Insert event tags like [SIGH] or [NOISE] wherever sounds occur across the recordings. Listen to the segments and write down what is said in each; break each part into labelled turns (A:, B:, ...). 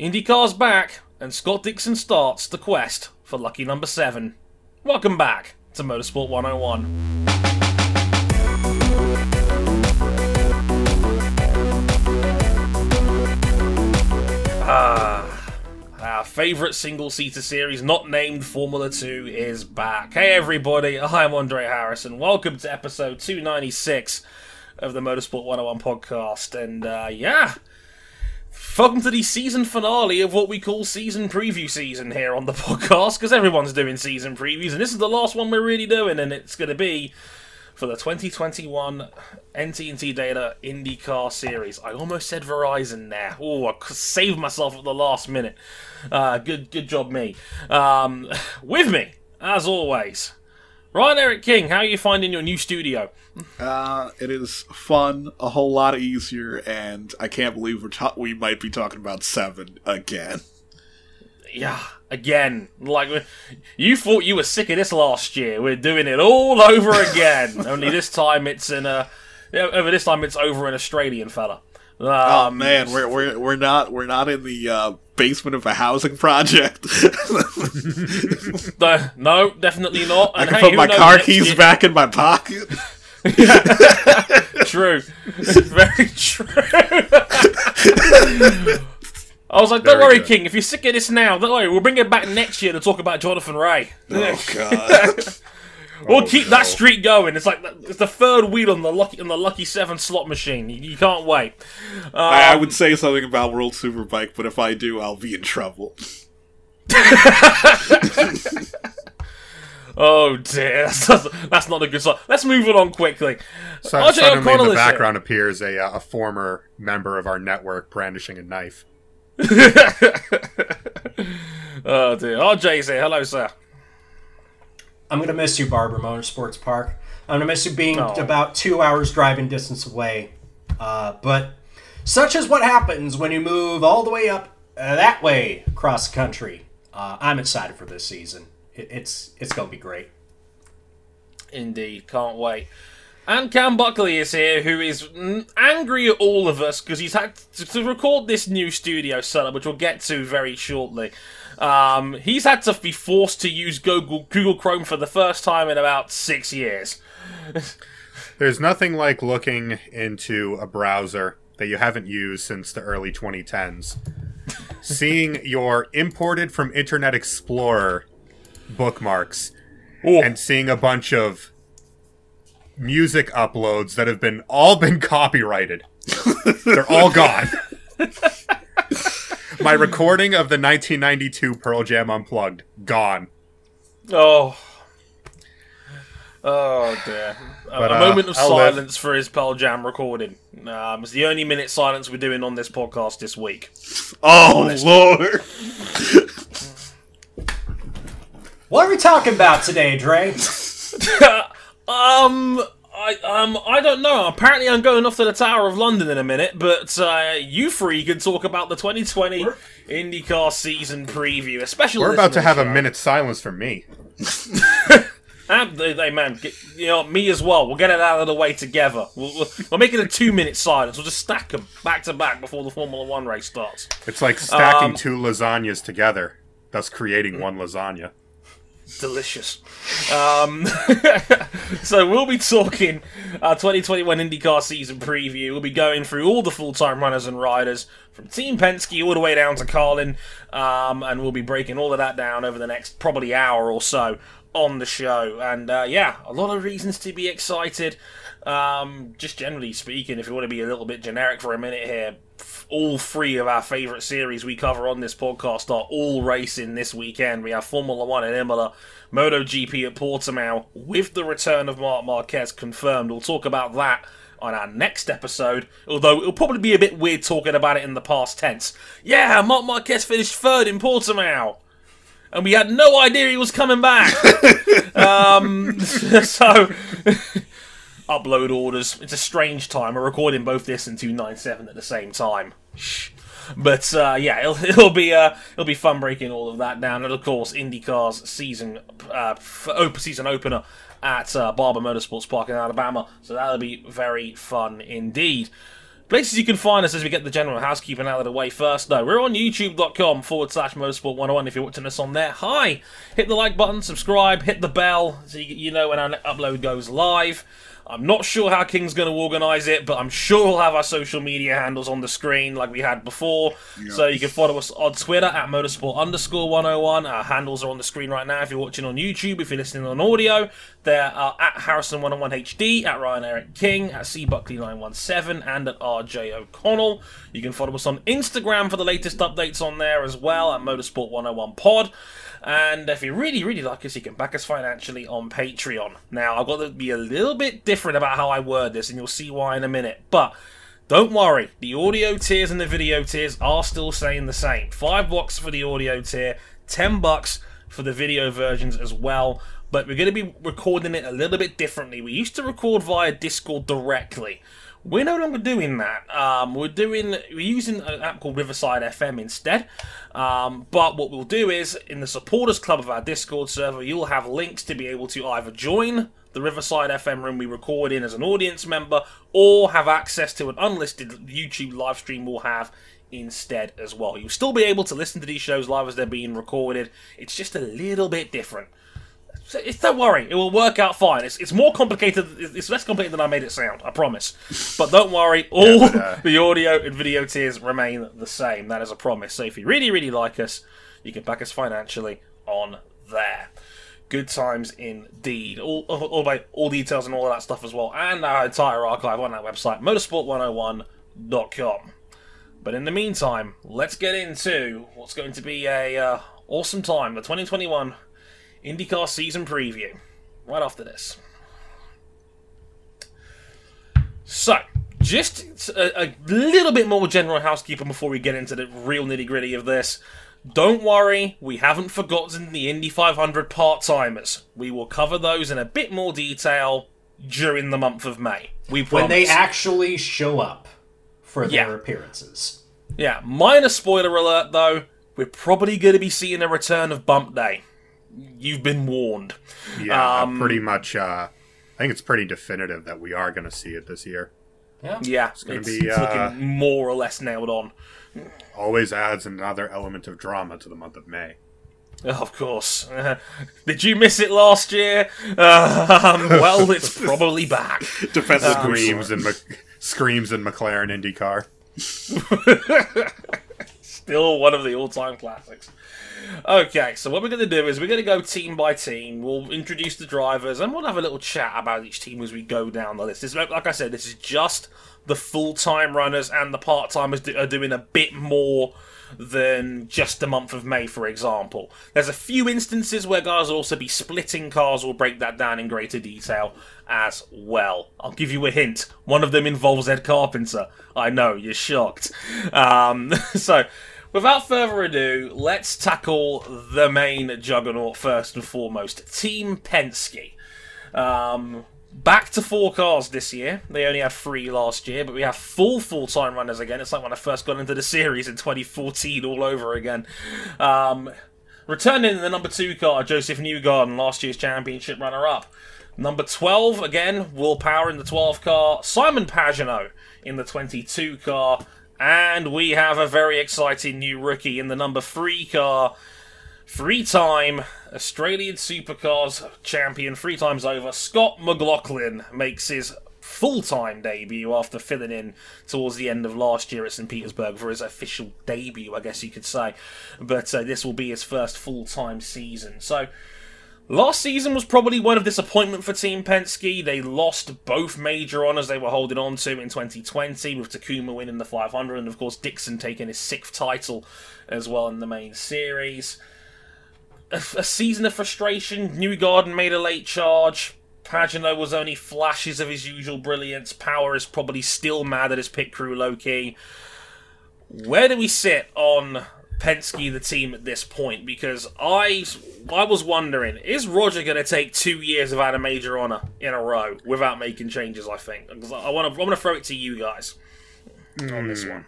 A: IndyCar's back, and Scott Dixon starts the quest for lucky number 7. Welcome back to Motorsport 101. Ah, our favourite single seater series, not named Formula 2, is back. Hey everybody, I'm Andre Harrison. Welcome to episode 296 of the Motorsport 101 podcast. And uh, yeah, welcome to the season finale of what we call season preview season here on the [LAUGHS] podcast, because everyone's doing season previews, and this is the last one we're really doing, and it's going to be for the 2021 NTT Data IndyCar Series. I almost said Verizon there. Oh, I saved myself at the last minute. Uh, good, good job, me. Um, [LAUGHS] with me, as always, Ryan Eric King. How are you finding your new studio?
B: Uh, it is fun, a whole lot easier, and I can't believe we're ta- we might be talking about seven again.
A: Yeah, again. Like you thought you were sick of this last year. We're doing it all over again. [LAUGHS] Only this time it's in a. Over this time it's over an Australian fella. Um,
B: Oh man, we're we're we're not we're not in the uh, basement of a housing project.
A: no, no, definitely not.
B: I can
A: hey,
B: put my car
A: next
B: keys
A: year-
B: back in my pocket. [LAUGHS]
A: True, very true. [LAUGHS] I was like, don't
C: Very
A: worry,
C: good.
A: King. If you're sick of this now, don't worry. We'll bring it back next year to talk about Jonathan Rea.
B: oh god. [LAUGHS]
A: We'll
C: Oh,
A: keep
C: no.
A: that streak going. It's like it's the third wheel on the lucky on the lucky seven slot machine. You, you can't wait.
B: I, I
A: Um,
B: would say something about World Superbike, but if I do, I'll be in trouble. [LAUGHS]
A: Oh dear, [LAUGHS] that's, that's not a good sign. Let's move it on quickly.
C: So,
A: RJ
C: suddenly in
A: O'Connell
C: the
A: is here.
C: background appears a, uh, a former member of our network brandishing a knife. [LAUGHS]
A: Oh dear, RJ's here. Hello, sir.
D: I'm gonna miss you, Barber Motorsports Park. I'm gonna miss you being
A: Oh.
D: about two hours driving distance away. Uh, but such is what happens when you move all the way up uh, that way across country. Uh, I'm excited for this season. It, it's it's gonna be great.
A: Indeed, can't wait. And Cam Buckley is here, who is angry at all of us because he's had to, to record this new studio setup, which we'll get to very shortly. Um, he's had to be forced to use Google Google Chrome for the first time in about six years. [LAUGHS]
C: There's nothing like looking into a browser that you haven't used since the early 2010s. Seeing [LAUGHS] your imported from Internet Explorer bookmarks
A: Oh,
C: and seeing a bunch of music uploads that have been all been [LAUGHS] copyrighted. They're all gone. My recording of the 1992 Pearl Jam Unplugged gone.
A: oh, oh dear. A,
C: But,
A: a
C: uh,
A: moment of
C: I'll live.
A: silence for his Pearl Jam recording. Um, it's the only minute silence we're doing on this podcast this week.
B: Oh lord.
D: What are we talking about today, Dre? [LAUGHS]
A: Um, I um, I don't know. Apparently, I'm going off to the Tower of London in a minute, but uh, you three can talk about the 2020 IndyCar season preview, especially.
C: We're about to have a minute silence for me.
A: And [LAUGHS] they, they man, get, you know me as well. We'll get it out of the way together. We'll, we'll, we'll make it a two-minute silence. We'll just stack them back to back before the Formula One race starts.
C: It's like stacking
A: Um,
C: two lasagnas together, thus creating one lasagna.
A: Delicious. Um, [LAUGHS] so we'll be talking uh, 2021 IndyCar season preview. We'll be going through all the full-time runners and riders from Team Penske all the way down to Carlin, um, and we'll be breaking all of that down over the next probably hour or so on the show. And uh, yeah, a lot of reasons to be excited. Um, just generally speaking, if you want to be a little bit generic for a minute here, all three of our favourite series we cover on this podcast are all racing this weekend. We have Formula One in Imola, MotoGP at Portimao, with the return of Marc Marquez confirmed. We'll talk about that on our next episode, although it'll probably be a bit weird talking about it in the past tense. Yeah, Marc Marquez finished third in Portimao. And we had no idea he was coming back. [LAUGHS] um, [LAUGHS] so, upload orders. It's a strange time. We're recording both this and 297 at the same time. But uh, yeah, it'll, [LAUGHS] it'll be uh, it'll be fun breaking all of that down, and of course, IndyCar's season uh, op- season opener at uh, Barber Motorsports Park in Alabama. So that'll be very fun indeed. Places you can find us as we get the general housekeeping out of the way first, though. We're on youtube.com forward slash motorsport 101 if you're watching us on there. Hi! Hit the like button, subscribe, hit the bell so you, you know when our upload goes live. I'm not sure how King's going to organise it, but I'm sure we'll have our social media handles on the screen like we had before. So you can follow us on Twitter at motorsport underscore 101. Our handles are on the screen right now if you're watching on YouTube. If you're listening on audio, they're uh, at Harrison101HD, at Ryan Eric King, at cbuckley917, and at RJ O'Connell. You can follow us on Instagram for the latest updates on there as well at Motorsport 101 Pod. And if you really, really like us, you can back us financially on Patreon. Now, I've got to be a little bit different about how I word this, and you'll see why in a minute. But don't worry, the audio tiers and the video tiers are still staying the same. Five bucks for the audio tier, ten bucks for the video versions as well. But we're going to be recording it a little bit differently. We used to record via Discord directly. We're no longer doing that. Um, we're doing we're using an app called Riverside FM instead. Um, but what we'll do is in the supporters club of our Discord server, you'll have links to be able to either join the Riverside FM room we record in as an audience member, or have access to an unlisted YouTube live stream we'll have instead as well. You'll still be able to listen to these shows live as they're being recorded. It's just a little bit different. So it's, don't worry, it will work out fine. It's, it's more complicated. It's less complicated than I made it sound. I promise. But don't worry, all
C: but, uh, [LAUGHS]
A: the audio and video tiers remain the same. That is a promise. So if you really, really like us, you can back us financially on there. Good times indeed. All, all, all, by- all details and all of that stuff as well, and our entire archive on our website, motorsport101.com. But in the meantime, let's get into what's going to be a uh, awesome time, the 2021 IndyCar season preview. Right after this. So, just a, a little bit more general housekeeping before we get into the real nitty gritty of this. Don't worry, we haven't forgotten the Indy 500 part timers. We will cover those in a bit more detail during the month of May. We promise.
D: When they actually show up for their
A: Yeah.
D: appearances.
A: Yeah, minor spoiler alert though, we're probably going to be seeing a return of Bump Day. You've been warned.
C: Yeah,
A: Um,
C: pretty much. Uh, I think it's pretty definitive that we are going to see it this year.
D: Yeah.
A: Yeah, it's,
C: gonna
A: it's,
C: be, uh,
A: looking more or less nailed on.
C: Always adds another element of drama to the month of May.
A: Of course. [LAUGHS] did you miss it last year? Um, [LAUGHS] well, it's probably back.
B: Depends on
C: Screams and Mc- screams in McLaren IndyCar. [LAUGHS]
A: Still one of the all-time classics. Okay, so what we're going to do is we're going to go team by team. We'll introduce the drivers and we'll have a little chat about each team as we go down the list. This, like I said, this is just the full-time runners and the part-timers do- are doing a bit more than just the month of May, for example. There's a few instances where guys will also be splitting cars. We'll break that down in greater detail as well. I'll give you a hint. One of them involves Ed Carpenter. I know, you're shocked. Um, [LAUGHS] so, without further ado, let's tackle the main juggernaut first and foremost Team Penske. Um, back to four cars this year. They only had three last year, but we have full full time runners again. It's like when I first got into the series in 2014 all over again. Um, returning in the number two car, Josef Newgarden, last year's championship runner up. Number 12, again, Will Power in the 12 car. Simon Pagenaud in the 22 car. And we have a very exciting new rookie in the number 3 car. Three time Australian Supercars champion, three times over, Scott McLaughlin makes his full time debut after filling in towards the end of last year at St. Petersburg for his official debut, I guess you could say. But uh, this will be his first full time season. So. Last season was probably one of disappointment for Team Penske. They lost both major honours they were holding on to in 2020, with Takuma winning the 500, and of course Dixon taking his sixth title as well in the main series. A, a season of frustration. Newgarden made a late charge. Pagenaud was only flashes of his usual brilliance. Power is probably still mad at his pit crew low key. Where do we sit on Penske, the team at this point? Because I, I was wondering, is Roger going to take two years without a major honor in a row without making changes? I think because I want to, I want to throw it to you guys on this hmm. one.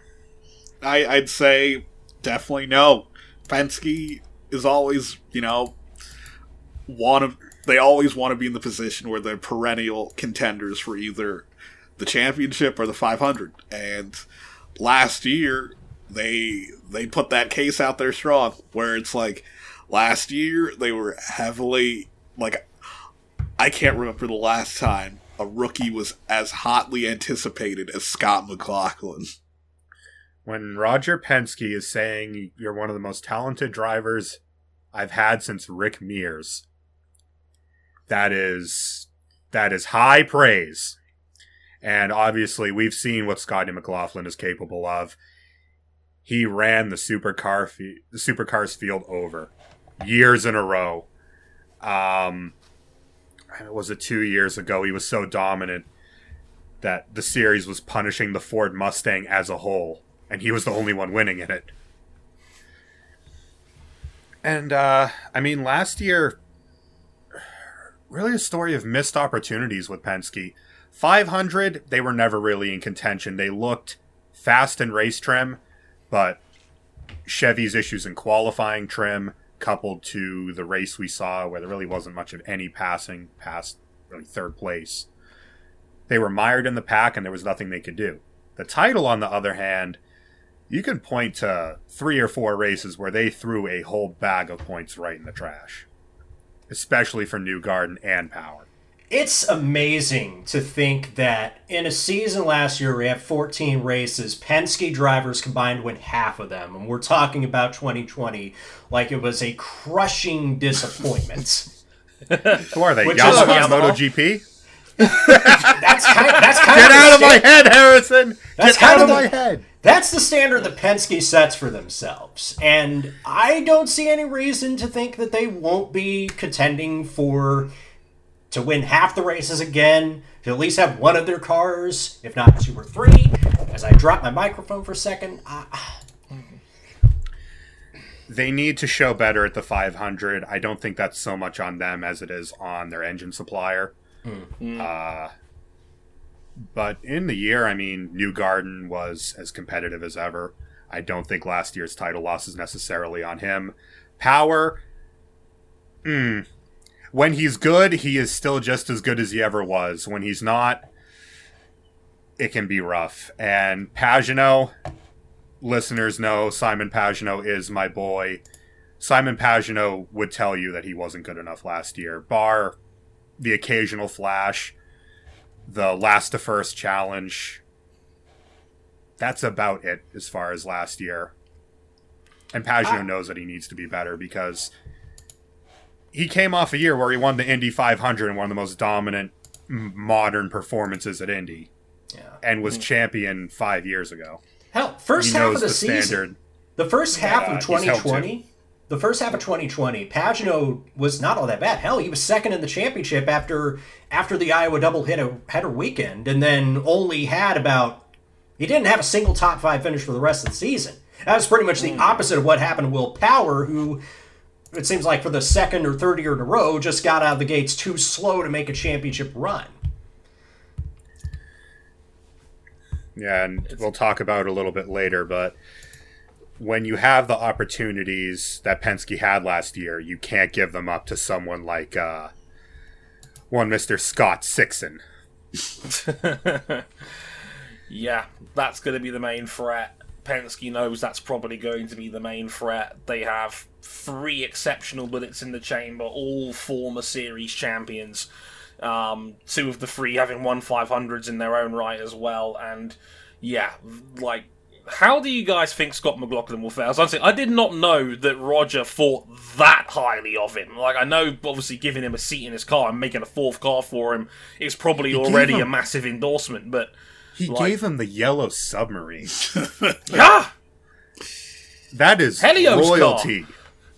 B: I, I'd say definitely no. Penske is always, you know, want to. They always want to be in the position where they're perennial contenders for either the championship or the 500. And last year, they they put that case out there strong, where it's like last year they were heavily like I can't remember the last time a rookie was as hotly anticipated as Scott McLaughlin.
C: When Roger Penske is saying you're one of the most talented drivers I've had since Rick Mears, that is that is high praise. And obviously, we've seen what Scotty McLaughlin is capable of. He ran the supercar fi- the supercars field over years in a row. Um, was it two years ago? He was so dominant that the series was punishing the Ford Mustang as a whole, and he was the only one winning in it. And uh, I mean, last year, really a story of missed opportunities with Penske. 500, they were never really in contention. They looked fast and race trim, but Chevy's issues in qualifying trim, coupled to the race we saw where there really wasn't much of any passing past really third place, they were mired in the pack and there was nothing they could do. The title, on the other hand, you can point to three or four races where they threw a whole bag of points right in the trash, especially for Newgarden and Power.
D: It's amazing to think that in a season last year, we have 14 races. Penske drivers combined win half of them. And we're talking about 2020 like it was a crushing disappointment.
C: Who are they?
D: Which
C: Yamaha MotoGP?
D: That's kind that's kind
C: Get
D: of
C: out of my head, Harrison!
D: That's
C: Get out of my head!
D: That's the standard that Penske sets for themselves. And I don't see any reason to think that they won't be contending for to win half the races again, to at least have one of their cars, if not two or three. As I drop my microphone for a second, I, [SIGHS]
C: They need to show better at the 500. I don't think that's so much on them as it is on their engine supplier. Uh, but in the year, I mean, Newgarden was as competitive as ever. I don't think last year's title loss is necessarily on him. Power, hmm. When he's good, he is still just as good as he ever was. When he's not, it can be rough. And Pagenaud, listeners know Simon Pagenaud is my boy. Simon Pagenaud would tell you that he wasn't good enough last year, bar the occasional flash, the last to first challenge. That's about it as far as last year. And Pagenaud knows that he needs to be better because he came off a year where he won the Indy 500 and one of the most dominant modern performances at Indy
D: yeah.
C: and was hmm. champion five years ago.
D: Hell, first
C: He
D: half of the,
C: the
D: season,
C: standard.
D: the first half
C: Yeah,
D: of
C: he's held to.
D: 2020, the first half of 2020, Pagenaud was not all that bad. Hell, he was second in the championship after after the Iowa double hit header, header weekend, and then only had about he didn't have a single top five finish for the rest of the season. That was pretty much the hmm. opposite of what happened to Will Power, who it seems like for the second or third year in a row just got out of the gates too slow to make a championship run.
C: Yeah, and we'll talk about it a little bit later, but when you have the opportunities that Penske had last year, you can't give them up to someone like uh, one Mr. Scott Sixon. [LAUGHS]
A: Yeah, that's going to be the main threat. Penske knows that's probably going to be the main threat. They have three exceptional bullets in the chamber, all former series champions. Um, two of the three having won 500s in their own right as well. And yeah, like, how do you guys think Scott McLaughlin will fare? Saying, I did not know that Roger thought that highly of him. Like, I know, obviously, giving him a seat in his car and making a fourth car for him is probably already a massive endorsement, but.
C: He
A: Like-
C: gave him the yellow submarine. [LAUGHS]
A: Yeah!
C: That is
A: Helios car.
C: loyalty.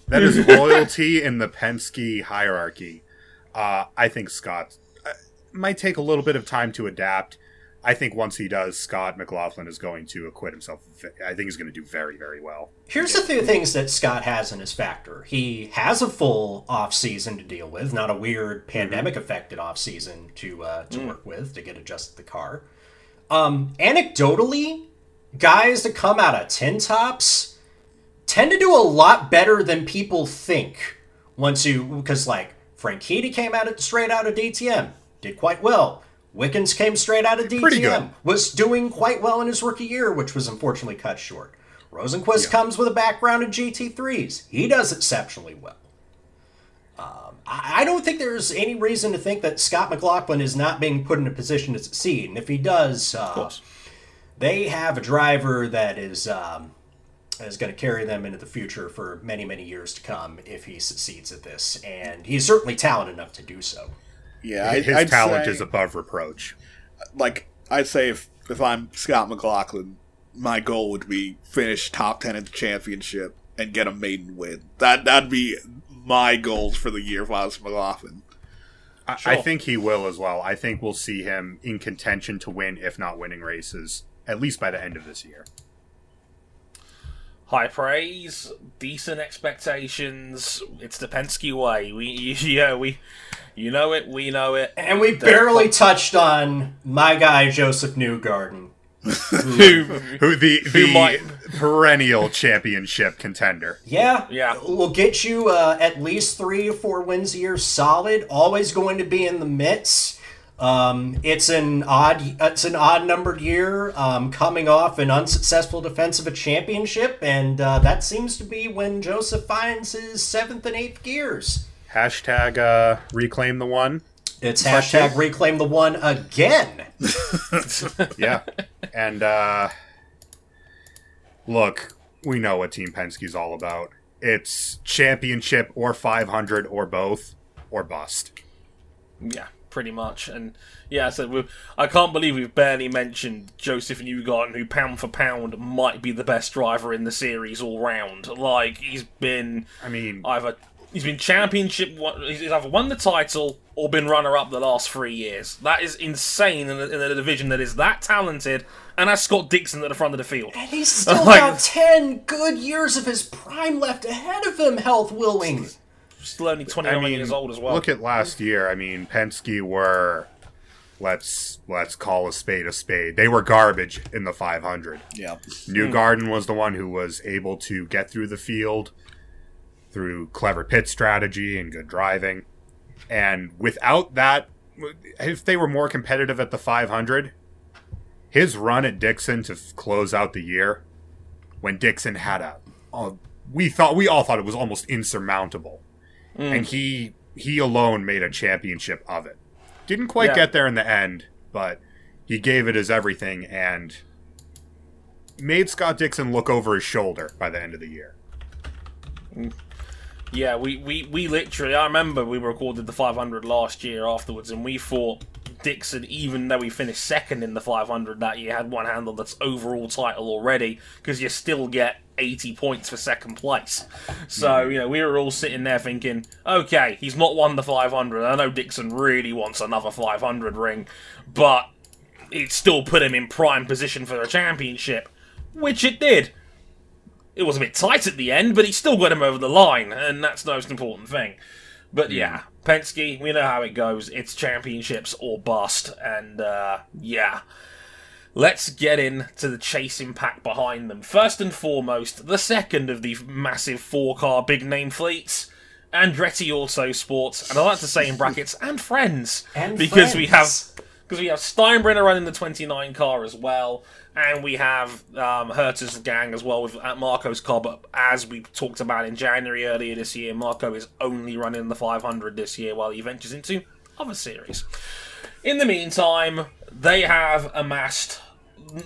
C: That is [LAUGHS] royalty in the Penske hierarchy. Uh, I think Scott uh, might take a little bit of time to adapt. I think once he does, Scott McLaughlin is going to acquit himself. I think he's going to do very, very well.
D: Here's the th- things that Scott has in his factor. He has a full off season to deal with, not a weird pandemic affected off season to uh, to work with to get adjusted to the car. Um, anecdotally, guys that come out of tin tops tend to do a lot better than people think. Once you because like Frank Franchitti came out of, straight out of DTM, did quite well. Wickens came straight out of DTM, was doing quite well in his rookie year, which was unfortunately cut short. Rosenqvist comes with a background in GT3s. He does exceptionally well. Um, I I don't think there's any reason to think that Scott McLaughlin is not being put in a position to succeed. And if he does, uh,
A: course.
D: they have a driver that is um, is going to carry them into the future for many, many years to come if he succeeds at this. And he's certainly talented enough to do so.
B: Yeah, I,
C: His
B: I'd
C: talent
B: say,
C: is above reproach.
B: like I'd say if if I'm Scott McLaughlin, my goal would be finish top ten at the championship and get a maiden win. That that'd be my goals for the year if I McLaughlin.
C: I, I think he will as well. I think we'll see him in contention to win, if not winning races, at least by the end of this year.
A: High praise, decent expectations. It's the Penske way. We, [LAUGHS] yeah, we, you know it, we know it.
D: And we
A: The-
D: barely touched on my guy, Josef Newgarden.
A: Who,
C: Who the the
A: might-
C: perennial championship contender?
D: Yeah,
A: Yeah.
D: will get you uh, at least three or four wins a year, solid. Always going to be in the midst. Um, it's an odd, it's an odd numbered year, um, coming off an unsuccessful defense of a championship, and uh, that seems to be when Josef finds his seventh and eighth gears.
C: Hashtag uh, reclaim the one.
D: It's hashtag reclaim the one again. [LAUGHS]
C: Yeah. and uh look, we know what Team Penske's all about. It's championship or 500 or both or bust.
A: yeah, pretty much. And yeah, so we I can't believe we've barely mentioned Josef Newgarden, who pound for pound might be the best driver in the series all round. Like he's been
C: I mean,
A: either he's been championship, he's either won the title or been runner up the last three years. That is insane in a, in a division that is that talented and has Scott Dixon at the front of the field.
D: And he's [LAUGHS] still
A: Like-
D: got 10 good years of his prime left ahead of him, health willing.
A: Still only 29
C: I mean,
A: years old as well.
C: look at last year. I mean, Penske were let's let's call a spade a spade. They were garbage in the 500.
B: Yeah,
C: New hmm. Garden was the one who was able to get through the field through clever pit strategy and good driving. And without that, if they were more competitive at the 500, his run at Dixon to f- close out the year, when Dixon had a, a we thought we all thought it was almost insurmountable, mm. and he he alone made a championship of it. Didn't quite
A: Yeah.
C: get there in the end, but he gave it his everything and made Scott Dixon look over his shoulder by the end of the year. Mm.
A: Yeah, we, we, we literally, I remember we recorded the 500 last year afterwards, and we thought Dixon, even though he finished second in the 500 that year, had one handle that's overall title already, because you still get 80 points for second place. So, mm. you know, we were all sitting there thinking, okay, he's not won the 500. I know Dixon really wants another 500 ring, but it still put him in prime position for the championship, which it did it was a bit tight at the end, but he still got him over the line, and that's the most important thing. But yeah, Penske, we know how it goes. It's championships or bust, and uh, yeah. Let's get into the chasing pack behind them. First and foremost, the second of the massive four car big name fleets, Andretti Auto Sports, and I like to say in brackets, [LAUGHS] and friends.
D: And
A: because we have
D: friends.
A: because we have Steinbrenner running the 29 car as well, and we have um, gang as well with at Marco's. But as we talked about in January earlier this year, Marco is only running the 500 this year while he ventures into other series. In the meantime, they have amassed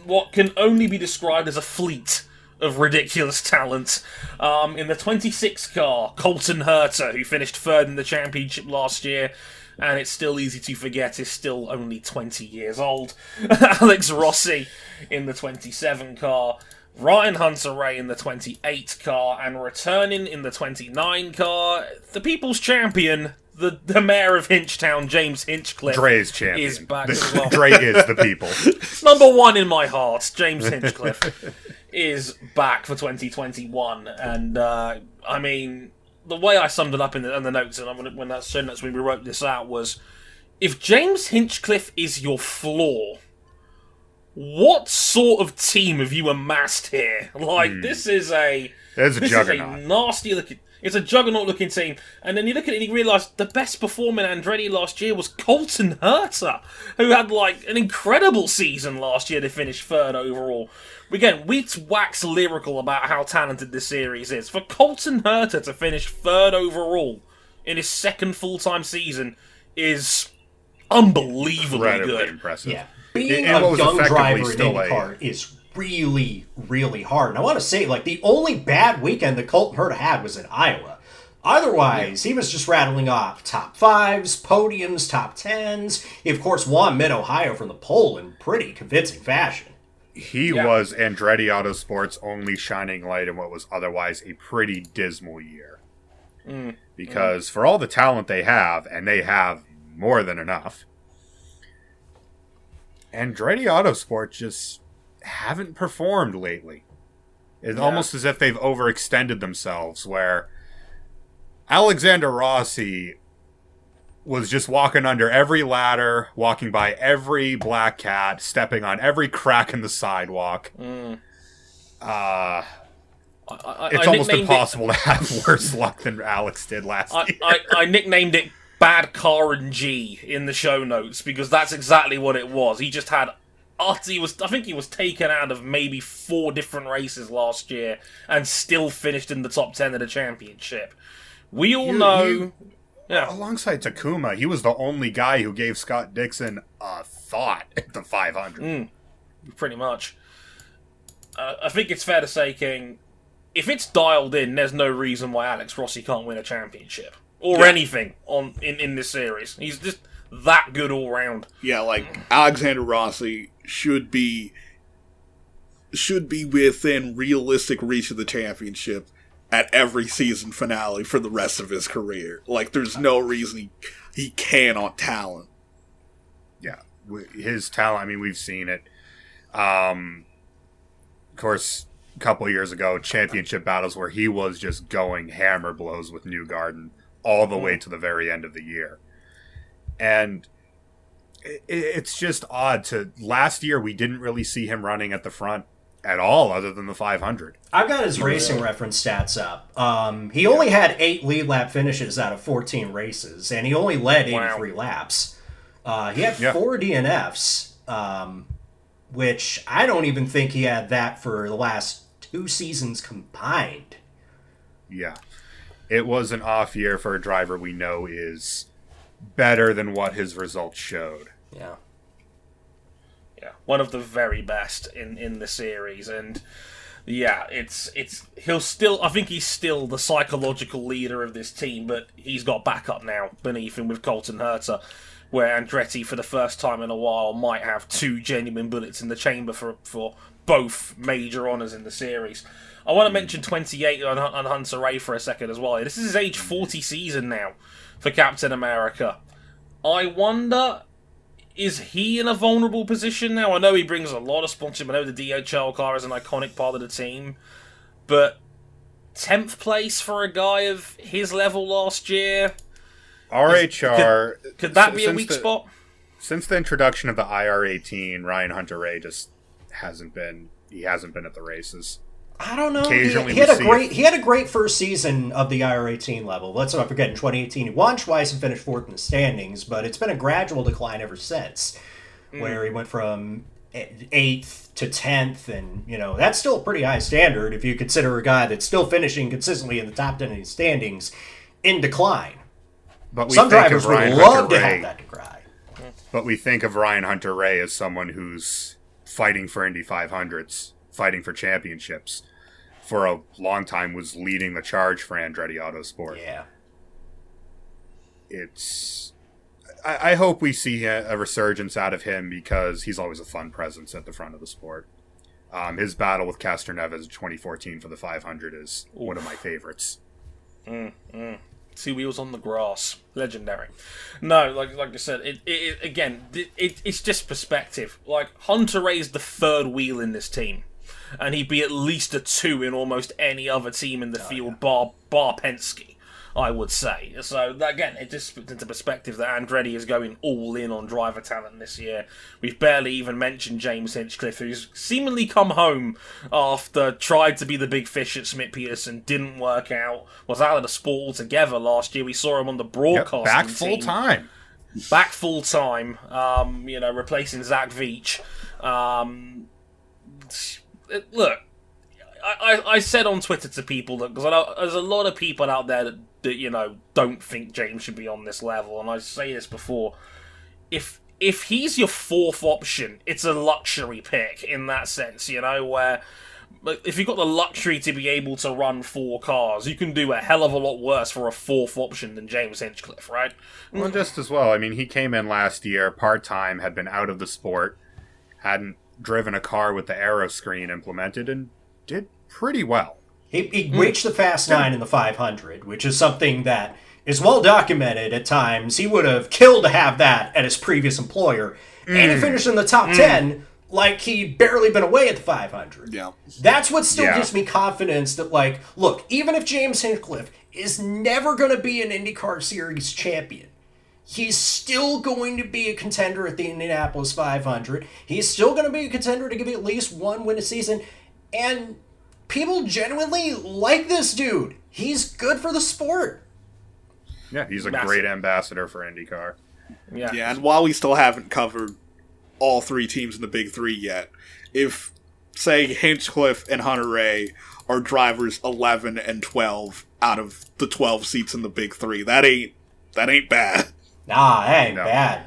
A: what can only be described as a fleet of ridiculous talent. Um, in the 26 car, Colton Herta, who finished third in the championship last year, and it's still easy to forget is still only 20 years old. [LAUGHS] Alex Rossi in the 27 car. Ryan Hunter-Reay in the 28 car, and returning in the 29 car, the people's champion, the, the mayor of Hinchtown, James Hinchcliffe,
C: Dre's champion.
A: is back as well. [LAUGHS]
C: Dre is the people. [LAUGHS]
A: Number one in my heart, James Hinchcliffe, is back for 2021, and uh, I mean, the way I summed it up in the, in the notes, and when, when that show notes when we wrote this out was, if James Hinchcliffe is your flaw, what sort of team have you amassed here? [LAUGHS] Like, hmm. this is a
C: There's a
A: this
C: juggernaut.
A: is a nasty looking. It's a juggernaut looking team, and then you look at it and you realise the best performer in Andretti last year was Colton Herta, who had like an incredible season last year to finish third overall. Again, we wax lyrical about how talented this series is. For Colton Herta to finish third overall in his second full time season is unbelievably
C: Incredibly
A: good.
C: impressive.
D: Yeah. Being
C: And what
D: a young driver in
C: still a-
D: IndyCar is really, really hard. And I want to say, like, the only bad weekend that Colton Herta had was in Iowa. Otherwise, he was just rattling off top fives, podiums, top tens. He, of course, won Mid Ohio from the pole in pretty convincing fashion.
C: He
A: Yeah.
C: was Andretti Autosport's only shining light in what was otherwise a pretty dismal year.
A: Mm.
C: Because for all the talent they have, and they have more than enough, Andretti Autosport just haven't performed lately. It's
A: Yeah.
C: almost as if they've overextended themselves, where Alexander Rossi was just walking under every ladder, walking by every black cat, stepping on every crack in the sidewalk.
A: Mm.
C: Uh,
A: I, I,
C: it's
A: I
C: almost
A: nicknamed it-
C: impossible to have [LAUGHS] worse luck than Alex did last
A: I,
C: year.
A: I, I nicknamed it Bad Car and G in the show notes because that's exactly what it was. He just had he was I think he was taken out of maybe four different races last year and still finished in the top ten of the championship. We all
C: You-
A: know
C: you-
A: Yeah.
C: Alongside Takuma, he was the only guy who gave Scott Dixon a thought at the 500.
A: Mm. pretty much. Uh, I think it's fair to say, King, if it's dialed in, there's no reason why Alex Rossi can't win a championship or
B: Yeah.
A: anything on in, in this series. He's just that good all round.
B: Yeah, like Alexander Rossi should be should be within realistic reach of the championship at every season finale for the rest of his career. Like there's no reason he, he cannot talent.
C: Yeah, his talent. I mean, we've seen it. Um, of course, a couple years ago, championship battles where he was just going hammer blows with Newgarden all the way to the very end of the year, and it's just odd. To last year, we didn't really see him running at the front at all, other than the 500.
D: I've got his racing reference stats up. Um, he only had eight lead lap finishes out of 14 races, and he only led
A: Wow.
D: 83 laps. Uh, he had
C: Yeah.
D: four DNFs, um, which I don't even think he had that for the last two seasons combined.
C: Yeah. It was an off year for a driver we know is better than what his results showed.
D: Yeah.
A: Yeah, one of the very best in in the series, and yeah, it's it's he'll still. I think he's still the psychological leader of this team, but he's got backup now beneath him with Colton Herta, where Andretti for the first time in a while might have two genuine bullets in the chamber for for both major honours in the series. I want to mention 28 on, on Hunter-Reay for a second as well. This is his age 40 season now for Captain America. I wonder is he in a vulnerable position now? I know he brings a lot of sponsorship. I know the DHL car is an iconic part of the team, but tenth place for a guy of his level last year
C: RHR.
A: could that be a weak
C: the-
A: spot?
C: Since the introduction of the IR18, Ryan Hunter-Reay just hasn't been. He hasn't been at the races.
D: I don't know. He, he had a great
C: it.
D: he had a great first season of the IR18 level. Let's not forget in 2018 he won twice and finished fourth in the standings, but it's been a gradual decline ever since, hmm. where he went from eighth to tenth, and you know that's still a pretty high standard if you consider a guy that's still finishing consistently in the top ten in the standings in decline.
C: But we
D: Some
C: think
D: drivers
C: of
D: would
C: Ryan
D: love
C: Hunter
D: to
C: Ray.
D: have that decline.
C: But we think of Ryan Hunter-Reay as someone who's fighting for Indy 500s, fighting for championships. For a long time, was leading the charge for Andretti Autosport.
D: Yeah.
C: it's I, I hope we see a, a resurgence out of him because he's always a fun presence at the front of the sport. Um, his battle with Castroneves in 2014 for the 500 is one of my favorites. Mm, mm.
A: Two wheels on the grass, legendary. No, like like I said, it, it, it again, it, it, it's just perspective. Like Hunter-Reay's the third wheel in this team, and he'd be at least a two in almost any other team in the field, bar bar Penske. I would say. So again, it just puts into perspective that Andretti is going all in on driver talent this year. We've barely even mentioned James Hinchcliffe, who's seemingly come home after tried to be the big fish at Schmidt Peterson, didn't work out, was out of the sport altogether last year. We saw him on the
C: Yep,
A: broadcast.
C: back full time.
A: Back full time. Um, you know, replacing Zach Veach. Um, it- look, I, I, I said on Twitter to people that because there's a lot of people out there that, that you know don't think James should be on this level, and I say this before. If if he's your fourth option, it's a luxury pick in that sense, you know, where if you've got the luxury to be able to run four cars, you can do a hell of a lot worse for a fourth option than James Hinchcliffe, right?
C: Well, just as well. I mean, he came in last year part time, had been out of the sport, hadn't driven a car with the aero screen implemented, and did pretty well.
D: He, he reached the fast nine in the 500, which is something that is well documented at times. He would have killed to have that at his previous employer. And he mm. finished in the top mm. 10 like he'd barely been away at the 500.
B: Yeah.
D: That's what still
C: Yeah.
D: gives me confidence that, like, look, even if James Hinchcliffe is never going to be an IndyCar Series champion, he's still going to be a contender at the Indianapolis 500. He's still going to be a contender to give you at least one win a season. And people genuinely like this dude. He's good for the sport.
C: Yeah, he's a
A: Massive.
C: great ambassador for IndyCar.
A: Yeah.
B: Yeah, and while we still haven't covered all three teams in the Big Three yet, if, say, Hinchcliffe and Hunter-Reay are drivers 11 and 12 out of the 12 seats in the Big Three, that ain't that ain't bad.
D: Nah, that ain't
C: No.
D: bad.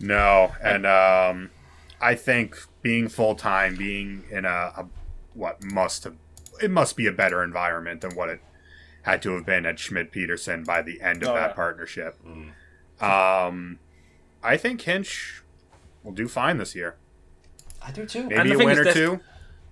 C: No, and um, I think being full time, being in a, a what must have it must be a better environment than what it had to have been at Schmidt Peterson by the end of
A: Oh,
C: that
A: yeah.
C: partnership. Um, I think Hinch will do fine this year.
D: I do too.
C: Maybe
A: And
C: a
A: thing
C: win
A: is
C: or
A: that-
C: two.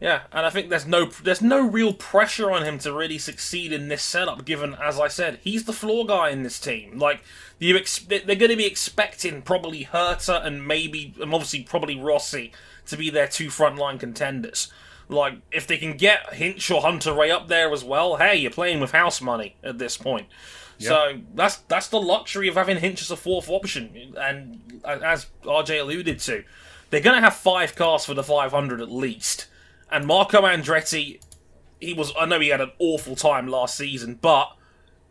A: Yeah, and I think there's no there's no real pressure on him to really succeed in this setup. Given, as I said, he's the floor guy in this team. Like you, ex- they're going to be expecting probably Herta and maybe, and obviously probably Rossi to be their two frontline contenders. Like if they can get Hinch or Hunter-Reay up there as well, hey, you're playing with house money at this point. So that's that's the luxury of having Hinch as a fourth option, and as RJ alluded to, they're going to have five cars for the 500 at least. And Marco Andretti, he was I know he had an awful time last season, but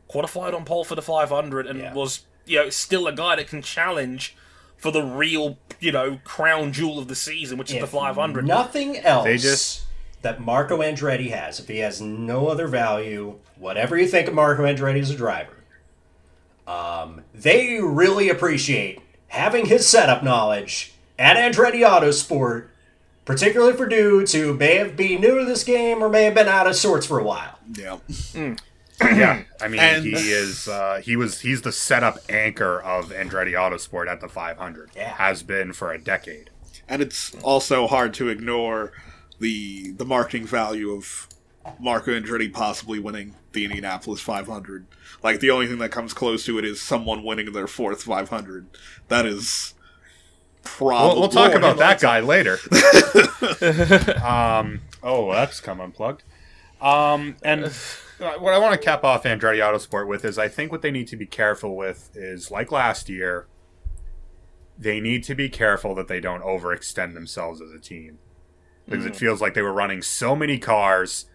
A: qualified on pole for the 500 and
D: Yeah.
A: was you know still a guy that can challenge for the real you know crown jewel of the season, which is the 500.
D: Nothing else
C: They just-
D: that Marco Andretti has, if he has no other value, whatever you think of Marco Andretti as a driver, um, they really appreciate having his setup knowledge at Andretti Autosport, particularly for dudes who may have been new to this game or may have been out of sorts for a while.
B: Yeah.
C: Yeah, I mean
B: And-
C: he is. Uh, he was. He's the setup anchor of Andretti Autosport at the 500.
D: Yeah.
C: has been for a decade.
B: And it's also hard to ignore the the marketing value of Marco Andretti possibly winning the Indianapolis 500. Like the only thing that comes close to it is someone winning their fourth 500. That is probably.
C: We'll, we'll talk about that guy later. [LAUGHS] um, oh, that's come unplugged. Um, and [SIGHS] what I want to cap off Andretti Autosport with is I think what they need to be careful with is like last year, they need to be careful that they don't overextend themselves as a team. Because it feels like they were running so many cars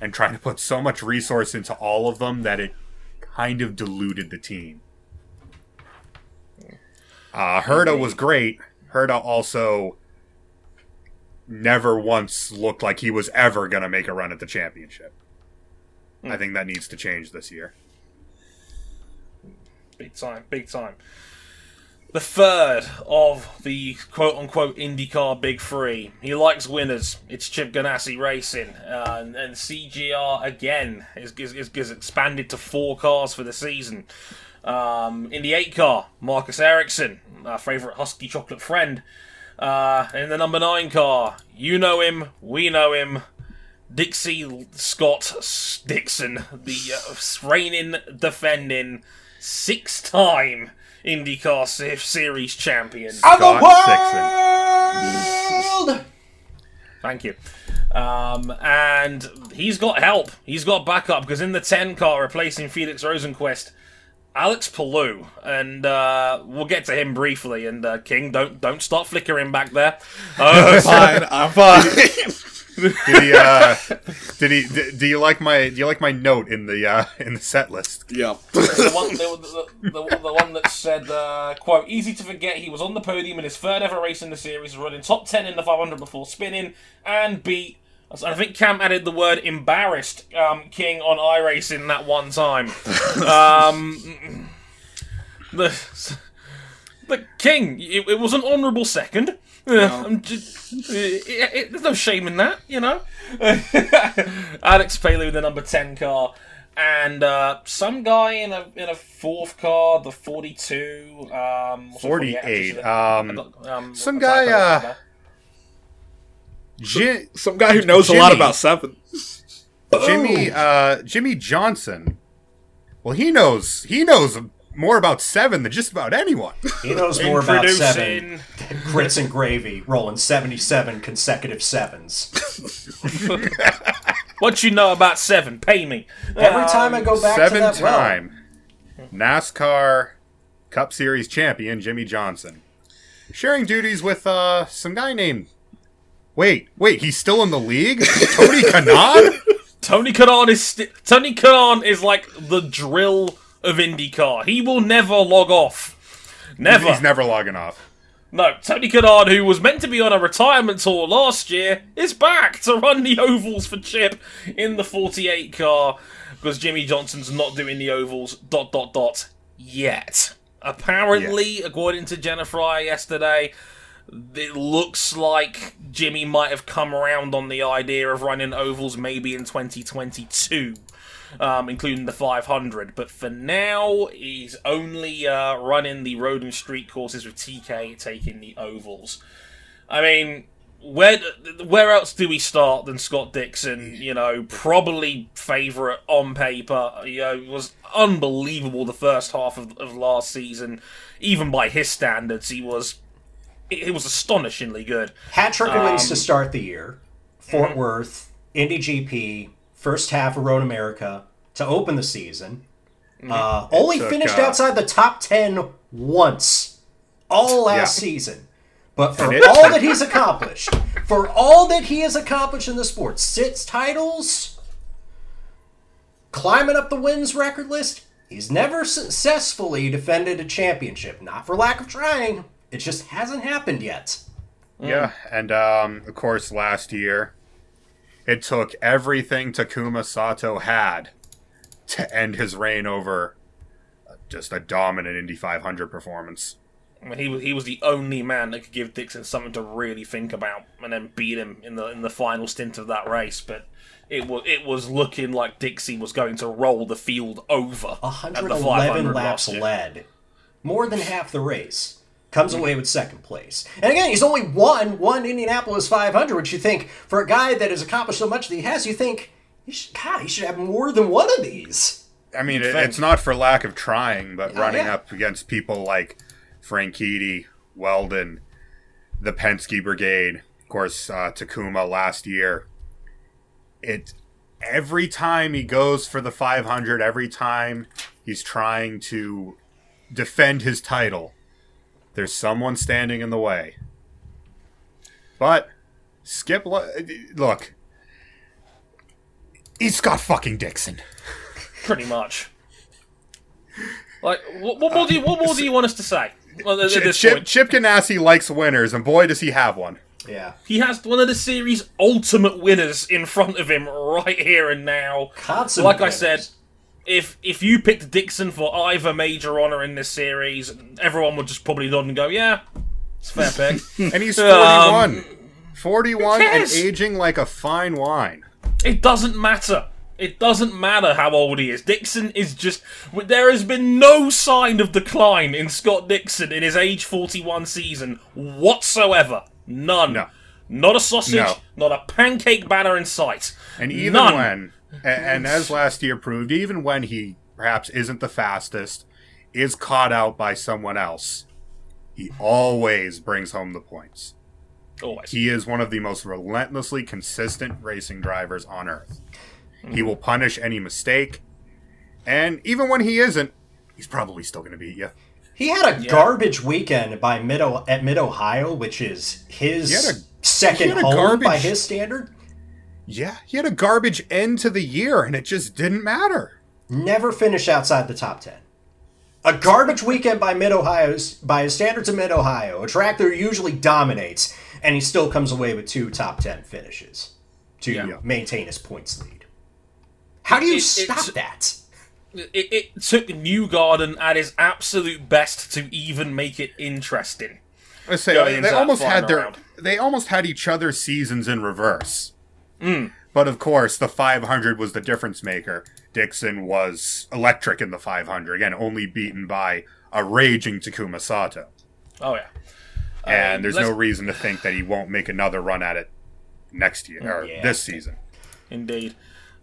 C: and trying to put so much resource into all of them that it kind of diluted the team. Uh, Herta was great. Herta also never once looked like he was ever going to make a run at the championship. I think that needs to change this year.
A: Big time, big time. The third of the quote unquote IndyCar Big Three. He likes winners. It's Chip Ganassi Racing. Uh, and, and CGR again is, is, is expanded to four cars for the season. Um, in the eight car, Marcus Ericsson, our favourite Husky chocolate friend. Uh, in the number nine car, you know him, we know him. Dixie Scott Dixon, the uh, reigning, defending, six-time IndyCar Se- Series champion.
D: Of the world!
A: Thank you. Um, and he's got help. He's got backup because in the 10 car replacing Felix Rosenqvist, Alex Palou, and uh, we'll get to him briefly. And uh, King, don't don't start flickering back there. [LAUGHS] Uh,
B: Fine, I'm fine. [LAUGHS]
C: Did he? Uh, did he? d- Do you like my? Do you like my note in the uh, in the set list?
B: Yeah. [LAUGHS]
A: the one, the, the, the, the one that said, uh, "quote Easy to forget he was on the podium in his third ever race in the series, running top ten in the 500 before spinning and beat." I think Cam added the word embarrassed um, King on iRacing that one time. [LAUGHS] um, the the King, it, it was an honourable second. [LAUGHS] I'm just, it, it- there's no shame in that, you know. [LAUGHS] Alex Palou, the number ten car, and uh, some guy in a in a fourth car, the forty-two, um, what's it,
C: 48,
A: actually?
C: um,
A: um,
C: some guy,
A: that?
C: uh,
B: Some guy who knows a lot about seven.
C: Jimmie uh, Jimmie Johnson. Well, he knows he knows more about seven than just about anyone.
D: He knows more about seven than grits and gravy, rolling 77 consecutive sevens. [LAUGHS]
A: What you know about seven? Pay me.
D: Every
A: Um,
D: time I go back to
C: seven
D: that well,
C: time NASCAR Cup Series champion Jimmie Johnson, sharing duties with uh, some guy named. Wait, wait, he's still in the league? Tony Kanaan? [LAUGHS]
A: Tony Kanaan is sti- Tony Kanaan is like the drill of IndyCar. He will never log off. Never.
C: He's never logging off.
A: No, Tony Kanaan, who was meant to be on a retirement tour last year, is back to run the ovals for Chip in the 48 car because Jimmie Johnson's not doing the ovals. Dot dot dot yet. Apparently, according to Jenna Fryer yesterday, it looks like Jimmie might have come around on the idea of running ovals maybe in 2022 um, including the 500. But for now, he's only uh, running the road and street courses with TK taking the ovals. I mean, where where else do we start than Scott Dixon? You know, probably favourite on paper. You know, was unbelievable the first half of, of last season. Even by his standards, he was it, it was astonishingly good.
D: hat trick of wins to
A: Um,
D: start the year. Fort
A: Mm-hmm.
D: Worth, Indy GP, first half of Road America to open the season.
A: Mm-hmm.
D: Uh, only
C: took,
D: finished
C: uh,
D: outside the top 10 once all last
C: Yeah.
D: season. But for
C: And
D: all that he's accomplished, [LAUGHS] for all that he has accomplished in the sport, six titles, climbing up the wins record list, he's never successfully defended a championship. Not for lack of trying, it just hasn't happened yet.
C: Yeah, and um, of course, last year, it took everything Takuma Sato had to end his reign over uh, just a dominant Indy 500 performance.
A: I mean, he was he was the only man that could give Dixon something to really think about, and then beat him in the in the final stint of that race. But it was it was looking like Dixie was going to roll the field over. at the
D: 111 laps
A: last
D: led. More than half the race. Comes away with second place. And again, he's only won one Indianapolis 500, which you think, for a guy that has accomplished so much that he has, you think, he should, God, he should have more than one of these.
C: I mean, it, it's not for lack of trying, but
D: Oh,
C: running
D: yeah.
C: up against people like Franchitti, Weldon, the Penske Brigade, of course, uh, Takuma last year. It every time he goes for the 500, every time he's trying to defend his title, there's someone standing in the way. But Skip, lo- look, he's Scott fucking Dixon.
A: pretty much. Like, what, what more do you what more do you want us to say? Well, at, at this
C: Chip,
A: point,
C: Chip Ganassi likes winners, and boy, does he have one.
D: Yeah.
A: he has one of the series' ultimate winners in front of him right here and now.
D: Consummate
A: like I
D: winners.
A: said, if if you picked Dixon for either major honor in this series, everyone would just probably nod and go, "Yeah, it's a fair pick." [LAUGHS]
C: And he's
A: Um,
C: 41. 41 and aging like a fine wine.
A: It doesn't matter. It doesn't matter how old he is. Dixon is just. There has been no sign of decline in Scott Dixon in his age 41 season whatsoever. None.
C: No.
A: Not a sausage,
C: No.
A: not a pancake batter in sight.
C: And even
A: None.
C: when, a- and, as last year proved, even when he perhaps isn't the fastest, is caught out by someone else, he always brings home the points.
A: Always.
C: He is one of the most relentlessly consistent racing drivers on earth. Hmm. He will punish any mistake, and even when he isn't, he's probably still going to beat you.
D: He had a
A: Yeah.
D: garbage weekend by mid at Mid Ohio, which is his
C: a-
D: second
C: he had a
D: home by his standard.
C: Yeah, he had a garbage end to the year, and it just didn't matter.
D: Never finish outside the top ten. A garbage weekend by Mid Ohio's by his standards of Mid Ohio, a track that usually dominates, and he still comes away with two top ten finishes to
A: Yeah.
D: maintain his points lead. How do you
A: It-
D: stop
A: it's-
D: that?
A: It, it took Newgarden at his absolute best to even make it interesting.
C: I say they almost
A: final
C: had their
A: round.
C: they almost had each other's seasons in reverse.
A: Hmm.
C: But of course, the 500 was the difference maker. Dixon was electric in the 500, again, only beaten by a raging Takuma Sato.
A: Oh yeah.
C: And there's
A: let's-
C: no reason to think that he won't make another run at it next year or
D: Yeah.
C: this season.
A: Indeed.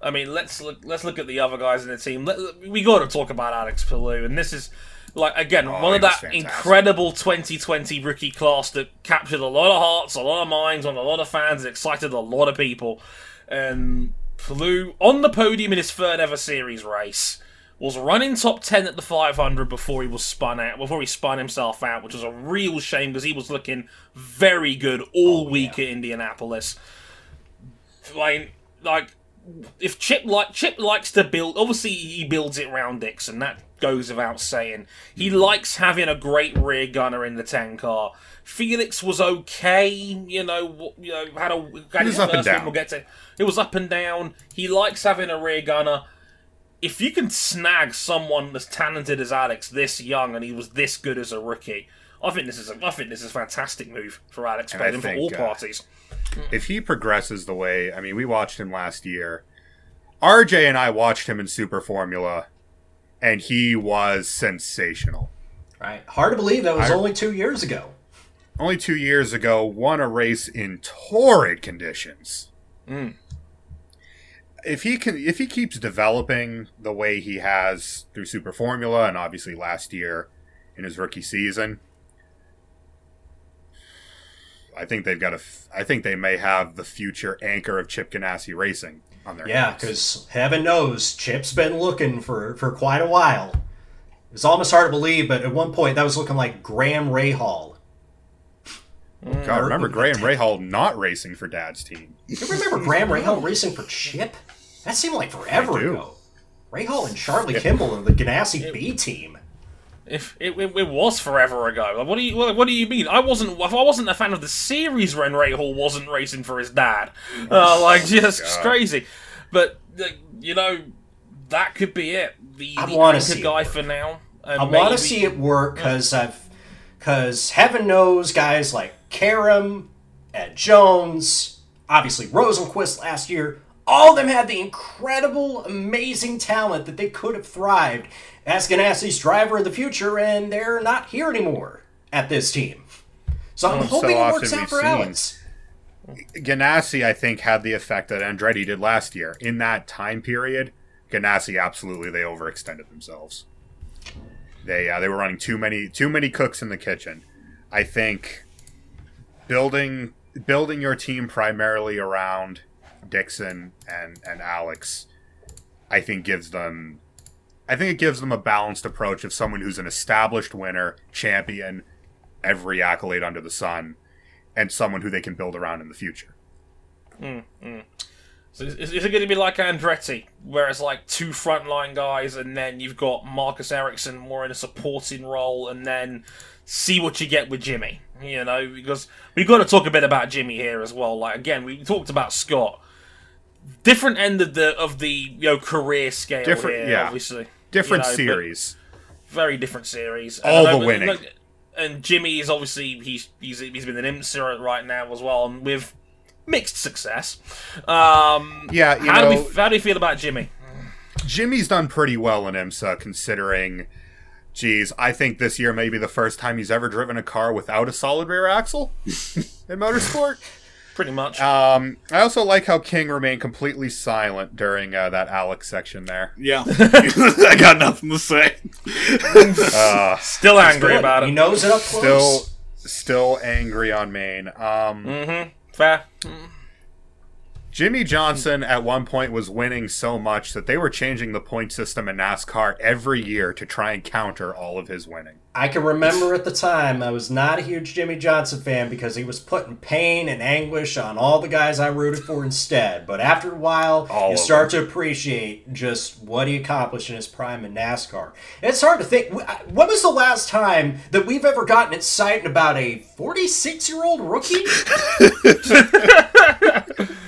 A: I mean, let's look. Let's look at the other guys in the team. Let, we got to talk about Alex Palou, and this is like again oh, one
C: Oh, he
A: of that
C: fantastic.
A: incredible 2020 rookie class that captured a lot of hearts, a lot of minds on a lot of fans, excited a lot of people. And flew on the podium in his third ever series race was running top 10 at the 500 before he was spun out, before he spun himself out, which was a real shame because he was looking very good all oh, week at Indianapolis like like if Chip like Chip likes to build obviously he builds it around Dixon that goes without saying. He likes having a great rear gunner in the 10 car. Felix was okay you know you know had a had
C: was
A: his
C: up and
A: first we'll get to it was up and down. He likes having a rear gunner. If you can snag someone as talented as Alex this young and he was this good as a rookie I think this is a, I think this is a fantastic move for Alex Payton for all
C: uh,
A: parties
C: If he progresses the way, I mean, we watched him last year. RJ and I watched him in Super Formula, and he was sensational.
D: Right. Hard to believe that was
C: I-
D: only two years ago.
C: only two years ago won a race in torrid conditions. Mm. If he can, if he keeps developing the way he has through Super Formula and obviously last year in his rookie season, I think they've got a. f- I think they may have the future anchor of Chip Ganassi Racing on their
D: Yeah, because heaven knows Chip's been looking for for quite a while. It's almost hard to believe, but at one point that was looking like Graham Rahal. Mm.
C: God, remember Graham [LAUGHS] Rahal not racing for Dad's team?
D: You remember Graham Rahal racing for Chip? That seemed like forever
C: I
D: ago. Rahal and Charlie Kimball and the Ganassi B team.
A: If it, it, it was forever ago, like, what do you what, what do you mean? I wasn't I wasn't a fan of the series when Rahal wasn't racing for his dad. Uh, like just
C: God.
A: crazy, but like, you know that could be it. The,
D: I wanna see it
A: guy
D: work.
A: for now. and
D: I want to see it work because I've because heaven knows guys like Karam and Jones, obviously Rosenqvist last year, all of them had the incredible, amazing talent that they could have thrived as Ganassi's driver of the future, and they're not here anymore at this team. So I'm
C: Oh, so
D: hoping it works out for
C: seen-
D: Alex.
C: Ganassi, I think, had the effect that Andretti did last year. In that time period, Ganassi absolutely they overextended themselves. They uh, they were running too many too many cooks in the kitchen. I think building building your team primarily around Dixon and and Alex, I think gives them. I think it gives them a balanced approach of someone who's an established winner, champion, every accolade under the sun, and someone who they can build around in the future. Mm, mm.
A: So is, is it going to be like Andretti, where it's like two frontline guys, and then you've got Marcus Ericsson more in a supporting role, and then see what you get with Jimmie? You know, because we've got to talk a bit about Jimmie here as well. Like again, we talked about Scott, different end of the of the you know career scale
C: Different-
A: here,
C: yeah.
A: obviously.
C: Different
A: You know,
C: series.
A: very different series.
C: All
A: And
C: the
A: know-
C: winning.
A: look, and Jimmie is obviously he's he's he's been an IMSA right now as well, and with mixed success. Um,
C: Yeah, you
A: how do we how do you feel about Jimmie?
C: Jimmie's done pretty well in IMSA, considering. Geez, I think this year may be the first time he's ever driven a car without a solid rear axle [LAUGHS] in motorsport.
A: Pretty much.
C: Um, I also like how King remained completely silent during uh, that Alex section there.
B: Yeah, [LAUGHS] [LAUGHS] I got nothing to say. [LAUGHS]
C: Uh,
A: Still angry
D: Good.
A: about it.
D: He knows it up
C: still,
D: close.
C: still angry on Maine. Um,
A: Mm-hmm. Fair.
C: Jimmie Johnson at one point was winning so much that they were changing the point system in NASCAR every year to try and counter all of his winning.
D: I can remember at the time I was not a huge Jimmie Johnson fan because he was putting pain and anguish on all the guys I rooted for instead. But after a while,
C: All
D: you
C: of
D: start to appreciate just what he accomplished in his prime in NASCAR. It's hard to think. When was the last time that we've ever gotten excited about a 46 year old rookie? [LAUGHS]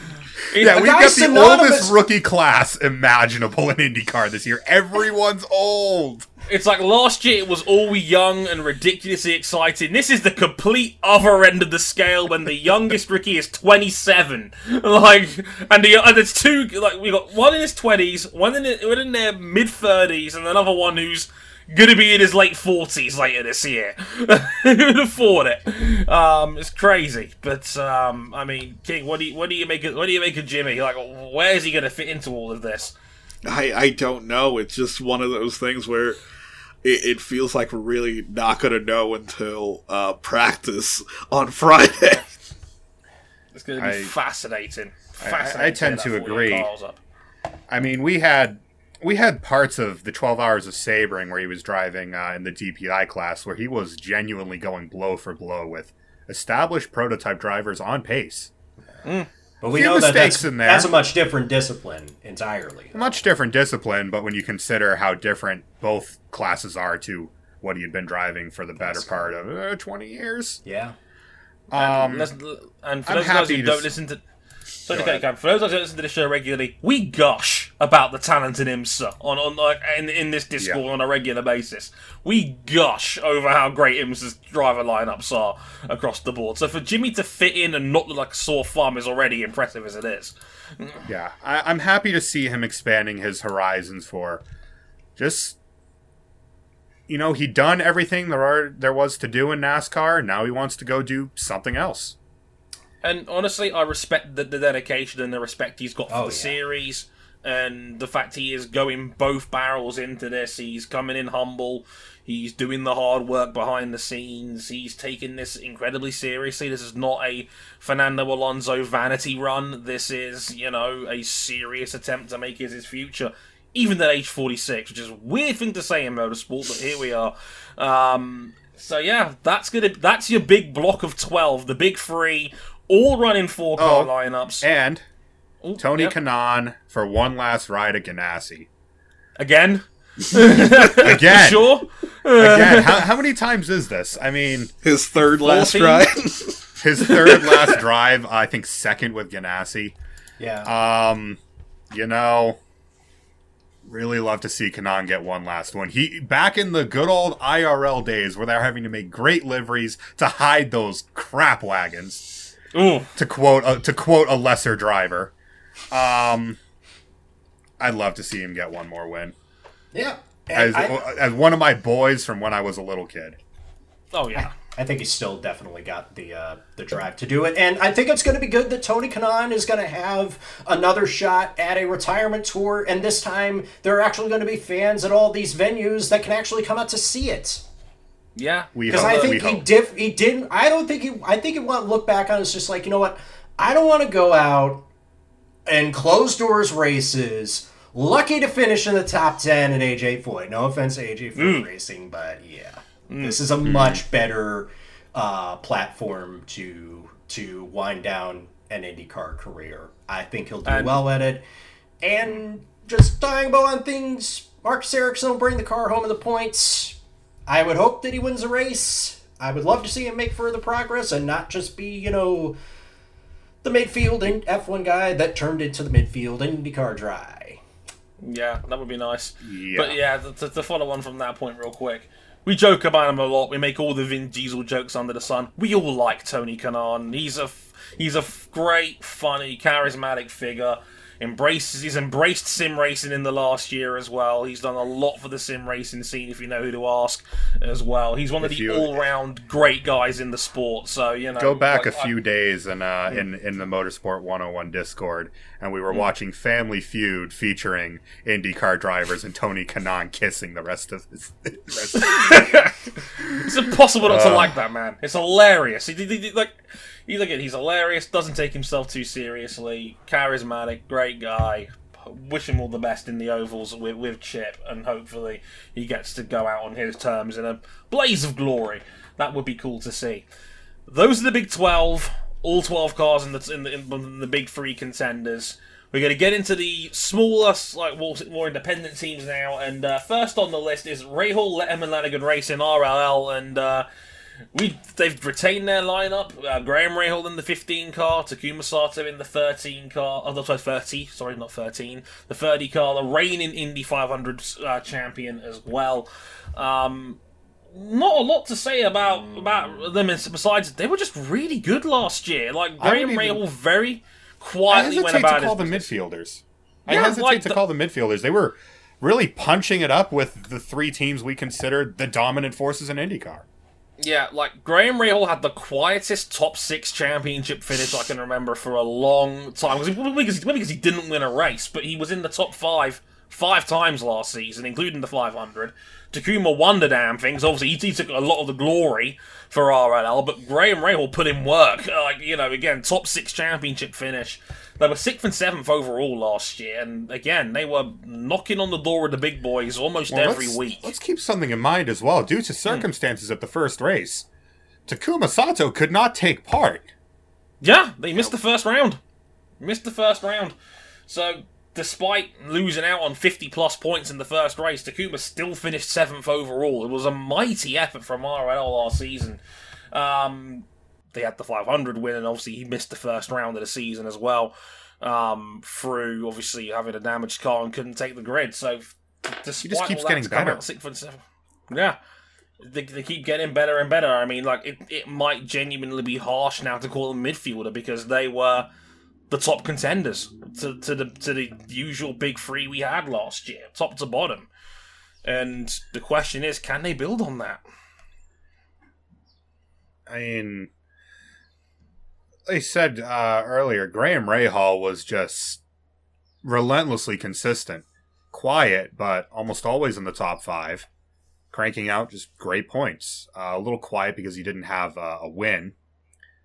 C: Yeah, we've got the
D: synonymous-
C: oldest rookie class imaginable in IndyCar this year. Everyone's old.
A: It's like last year it was all we young and ridiculously exciting. This is the complete other end of the scale when the youngest rookie is 27. Like, and, the, and there's two, like, we got one in his 20s, one in, one in their mid 30s, and another one who's gonna be in his late 40s later this year. Who'd have thought it? Um, it's crazy. But, um, I mean, King, what do you, what do you make of, what do you make of Jimmie? Like, where is he gonna fit into all of this?
B: I, I don't know. It's just one of those things where it, it feels like we're really not going to know until uh, practice on Friday. [LAUGHS]
A: It's gonna be
C: I-
A: fascinating.
C: I- I
A: Fascinating.
C: tend to agree. I mean, we had we had parts of the 12 hours of Sebring where he was driving uh, in the DPI class where he was genuinely going blow for blow with established prototype drivers on pace.
D: But we
C: Few
D: know that
C: mistakes
D: that's,
C: in there.
D: that's a much different discipline entirely.
C: Much different discipline, but when you consider how different both classes are to what he had been driving for the better part of uh, 20 years.
D: Yeah.
C: Um,
A: Let's- and for
C: I'm
A: those guys
C: happy
A: who
C: to
A: don't
C: s-
A: listen to, sorry to
C: Go
A: cut for those guys who listen to the show regularly, we gush about the talent in IMSA on on like in, in this Discord
C: Yeah.
A: on a regular basis. We gush over how great IMSA's driver lineups are across the board. So for Jimmie to fit in and not look like a sore thumb is already impressive as it is.
C: Yeah, I, I'm happy to see him expanding his horizons for just. You know, he done everything there are there was to do in NASCAR. Now he wants to go do something else.
A: And honestly, I respect the, the dedication and the respect he's got for
D: Oh,
A: the
D: yeah.
A: series and the fact he is going both barrels into this. He's coming in humble. He's doing the hard work behind the scenes. He's taking this incredibly seriously. This is not a Fernando Alonso vanity run. This is, you know, a serious attempt to make it his future. Even at age 46, which is a weird thing to say in motorsport, but here we are. Um, so yeah, that's gonna that's your big block of 12, the big three, all running four car
C: Oh,
A: lineups.
C: And
A: Ooh,
C: Tony
A: yep.
C: Kanaan for one last ride at Ganassi.
A: again. [LAUGHS] [LAUGHS]
C: Again,
A: Sure.
C: again. How, how many times is this? I mean,
B: His third last
A: 14?
B: ride. [LAUGHS]
C: his third last drive. I think second with Ganassi.
D: Yeah.
C: Um, you know, really love to see Kanaan get one last one. He back in the good old IRL days where they're having to make great liveries to hide those crap wagons.
A: Ooh.
C: To quote a, to quote a lesser driver, um, I'd love to see him get one more win
D: yeah.
C: as
D: I,
C: as one of my boys from when I was a little kid.
A: Oh yeah.
D: I think he's still definitely got the uh, the drive to do it, and I think it's going to be good that Tony Kanaan is going to have another shot at a retirement tour, and this time there are actually going to be fans at all these venues that can actually come out to see it.
A: Yeah.
C: We
D: Because
C: hope.
D: I
C: we
D: think he
C: hope.
D: did. He didn't. I don't think he. I think he want to look back on it as just like you know what. I don't want to go out and closed doors races. Lucky to finish in the top ten at AJ Foyt. No offense to AJ Foyt mm. Racing, but yeah, mm. this is a mm. much better uh, platform to to wind down an IndyCar career. I think he'll do
A: And-
D: well at it. And just dying bow on things. Marcus Ericsson will bring the car home in the points. I would hope that he wins a race. I would love to see him make further progress and not just be, you know, the midfield and F1 guy that turned into the midfield IndyCar dry.
A: Yeah, that would be nice.
C: Yeah.
A: But yeah, to, to- to follow on from that point real quick, we joke about him a lot. We make all the Vin Diesel jokes under the sun. We all like Tony Kanaan. He's a he's a great, funny, charismatic figure. Embraces he's embraced sim racing in the last year as well. He's done a lot for the sim racing scene, if you know who to ask, as well. He's one of
C: If
A: the
C: you-
A: all round great guys in the sport. So you know,
C: Go back
A: like,
C: a few days and uh, in in the Motorsport 101 Discord, and we were watching Family Feud featuring IndyCar drivers and Tony Kanaan kissing the rest of his. [LAUGHS] rest of [LAUGHS] [LAUGHS]
A: it's impossible not to uh. like that man. It's hilarious. He, he, he- like, you look at he's hilarious. Doesn't take himself too seriously. Charismatic, great guy. Wish him all the best in the ovals with, with Chip, and hopefully he gets to go out on his terms in a blaze of glory. That would be cool to see. Those are the big twelve. All twelve cars in the in the, in the big three contenders. We're going to get into the smaller, like more, more independent teams now, and uh, first on the list is Rahal, Letterman, Lanigan Racing, RLL, and uh, we they've retained their lineup. Uh, Graham Rahal in the 15 car, Takuma Sato in the 13 car. Oh, right, 30. Sorry, not 13. The 30 car, the reigning Indy 500 uh, champion as well. Um, not a lot to say about about them. Besides, they were just really good last year. Like Graham
C: wouldn't even-
A: Rahal, very quietly went
C: hesitate
A: about
C: to call them
A: business.
C: midfielders. I
A: Yeah,
C: hesitate
A: like
C: to
A: the-
C: call them midfielders. They were really punching it up with the three teams we considered the dominant forces in IndyCar.
A: Yeah, like Graham Rahal had the quietest top six championship finish I can remember for a long time. Because because, he, because he didn't win a race, but he was in the top five five times last season, including the 500. Takuma won the damn things. Obviously, he, he took a lot of the glory for RLL, but Graham Rahal put in work. [LAUGHS] Like you know, again, top six championship finish. They were sixth and seventh overall last year, and again, they were knocking on the door of the big boys almost
C: Well,
A: every
C: let's,
A: week.
C: Let's keep something in mind as well. Due to hmm. circumstances at the first race, Takuma Sato could not take part.
A: Yeah, they missed the first round. Missed the first round. So, despite losing out on 50 plus points in the first race, Takuma still finished seventh overall. It was a mighty effort from RL last season. Um, they had the 500 win, and obviously he missed the first round of the season as well. Um, through obviously having a damaged car and couldn't take the grid. So, despite
C: just keeps
A: all that,
C: getting better.
A: out and. Yeah. They, they keep getting better and better. I mean, like it, it might genuinely be harsh now to call them midfielder because they were the top contenders to, to the to the usual big three we had last year, top to bottom. And the question is, can they build on that?
C: I mean, they said uh, earlier, Graham Rahal was just relentlessly consistent, quiet, but almost always in the top five, cranking out just great points. Uh, a little quiet because he didn't have uh, a win,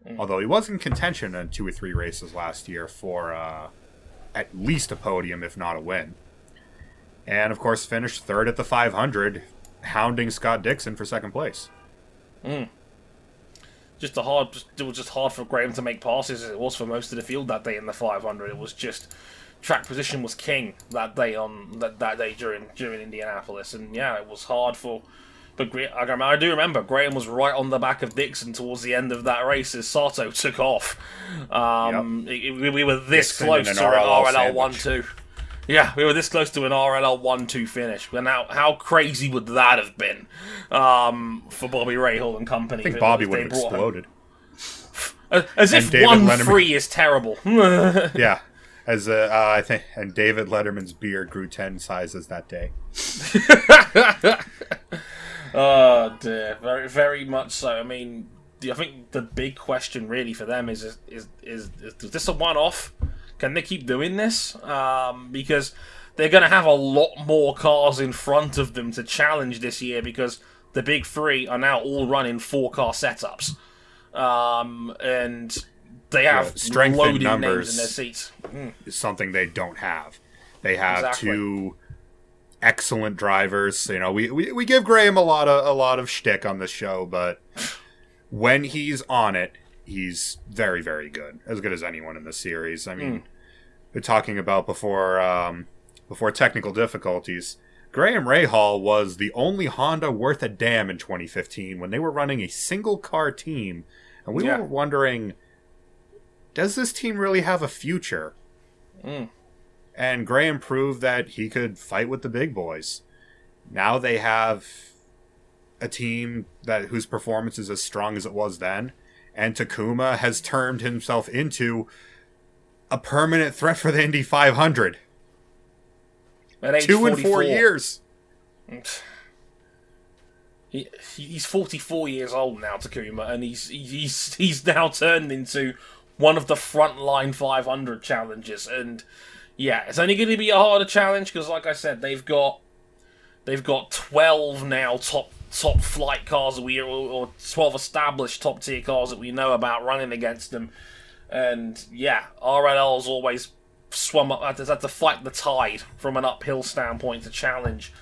A: Mm.
C: although he was in contention in two or three races last year for uh, at least a podium, if not a win. And of course, finished third at the 500, hounding Scott Dixon for second place.
A: Just a hard, it was just hard for Graham to make passes as it was for most of the field that day in the 500. It was just track position was king that day on that, that day during during Indianapolis, and yeah, it was hard for. But I do remember Graham was right on the back of Dixon towards the end of that race as Sato took off. Um, it- we, we were this
C: Dixon
A: close to
C: an RLL
A: one two. Yeah, we were this close to an RLL one two finish. Now, how crazy would that have been um, for Bobby Rahal and company?
C: I think Bobby would have
A: him?
C: exploded.
A: As if one
C: Letterman-
A: free is terrible. [LAUGHS]
C: Yeah, as uh, uh, I think, and David Letterman's beard grew ten sizes that day. [LAUGHS]
A: oh dear, very very much so. I mean, I think the big question really for them is is is, is, is this a one off? Can they keep doing this? Um, because they're going to have a lot more cars in front of them to challenge this year because the big three are now all running four car setups, um, and they have
C: Yeah, strength in numbers.
A: names in their seats. Mm.
C: Is something they don't have. They have
A: Exactly.
C: two excellent drivers. You know, we, we we give Graham a lot of a lot of shtick on this show, but when he's on it, he's very very good, as good as anyone in the series. I mean, we're talking about before um, before technical difficulties. Graham Rahal was the only Honda worth a damn in 2015 when they were running a single car team, and we
A: Yeah.
C: were wondering, does this team really have a future?
A: Mm.
C: And Graham proved that he could fight with the big boys. Now they have a team that whose performance is as strong as it was then, and Takuma has turned himself into a permanent threat for the Indy 500.
A: At age
C: Two and four years.
A: He, he's 44 years old now, Takuma, and he's he's he's now turned into one of the frontline 500 challengers. And yeah, it's only going to be a harder challenge because, like I said, they've got they've got 12 now top top flight cars that we or, 12 established top tier cars that we know about running against them. And yeah, RLL's always swum up, had to, fight the tide from an uphill standpoint to challenge.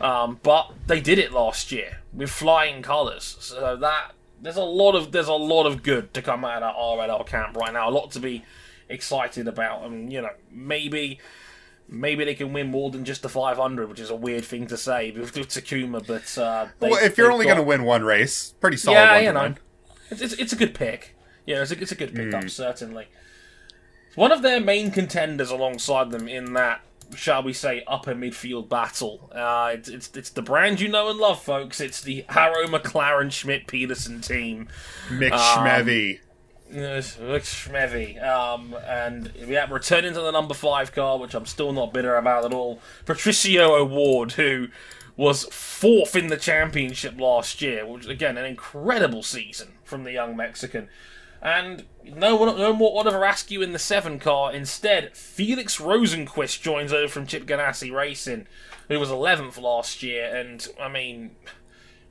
A: Um, but they did it last year with flying colours. So that there's a lot of there's a lot of good to come out of that RLL camp right now. A lot to be excited about. and you know, maybe maybe they can win more than just the 500, which is a weird thing to say with, with Takuma. But uh, they,
C: well, if you're only
A: got,
C: going to win one race, pretty solid
A: yeah,
C: one
A: you know, it's, it's, it's a good pick. Yeah, it's a, it's a good pickup
C: Hmm.
A: certainly. One of their main contenders alongside them in that, shall we say, upper midfield battle. Uh, it's, it's it's the brand you know and love, folks. It's the Arrow McLaren Schmidt Peterson team.
C: Mick
A: Um,
C: Schmevy.
A: Yes, looks schmevy. Um, and yeah, returning to the number five car, which I'm still not bitter about at all. Patricio O'Ward, who was fourth in the championship last year, which again an incredible season from the young Mexican. And no one, no more Oliver Askew in the seven car. Instead, Felix Rosenqvist joins over from Chip Ganassi Racing, who was 11th last year. And I mean,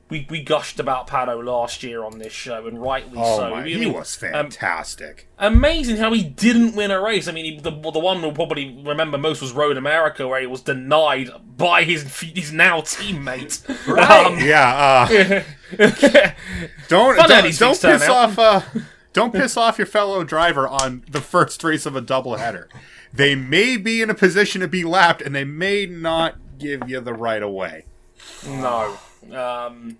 A: we, we gushed about Pato last year on this show, and rightly
C: Oh
A: so.
C: my,
A: I
C: he
A: mean,
C: was
A: um,
C: fantastic.
A: amazing how he didn't win a race. I mean, he, the the one we'll probably remember most was Road America, where he was denied by his his now teammate.
D: Right.
A: Um, [LAUGHS]
C: yeah, uh, [LAUGHS] don't don't, don't piss
A: out.
C: off uh, don't piss off your fellow driver on the first race of a doubleheader. They may be in a position to be lapped, and they may not give you the right of way.
A: no. Um,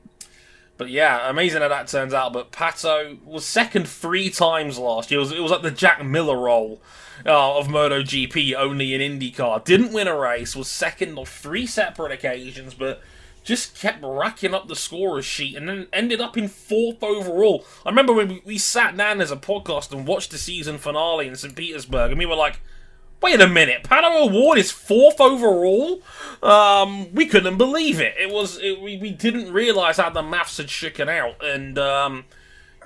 A: but yeah, amazing how that turns out. But Pato was second three times last year. It was, it was like the Jack Miller role uh, of MotoGP, only in IndyCar. Didn't win a race, was second on three separate occasions, but just kept racking up the scorers sheet and then ended up in fourth overall. I remember when we, we sat down as a podcast and watched the season finale in St. Petersburg, and we were like, Wait a minute, Pato O'Ward is fourth overall. Um, we couldn't believe it. It was it, we, we didn't realize how the maths had shaken out, and um,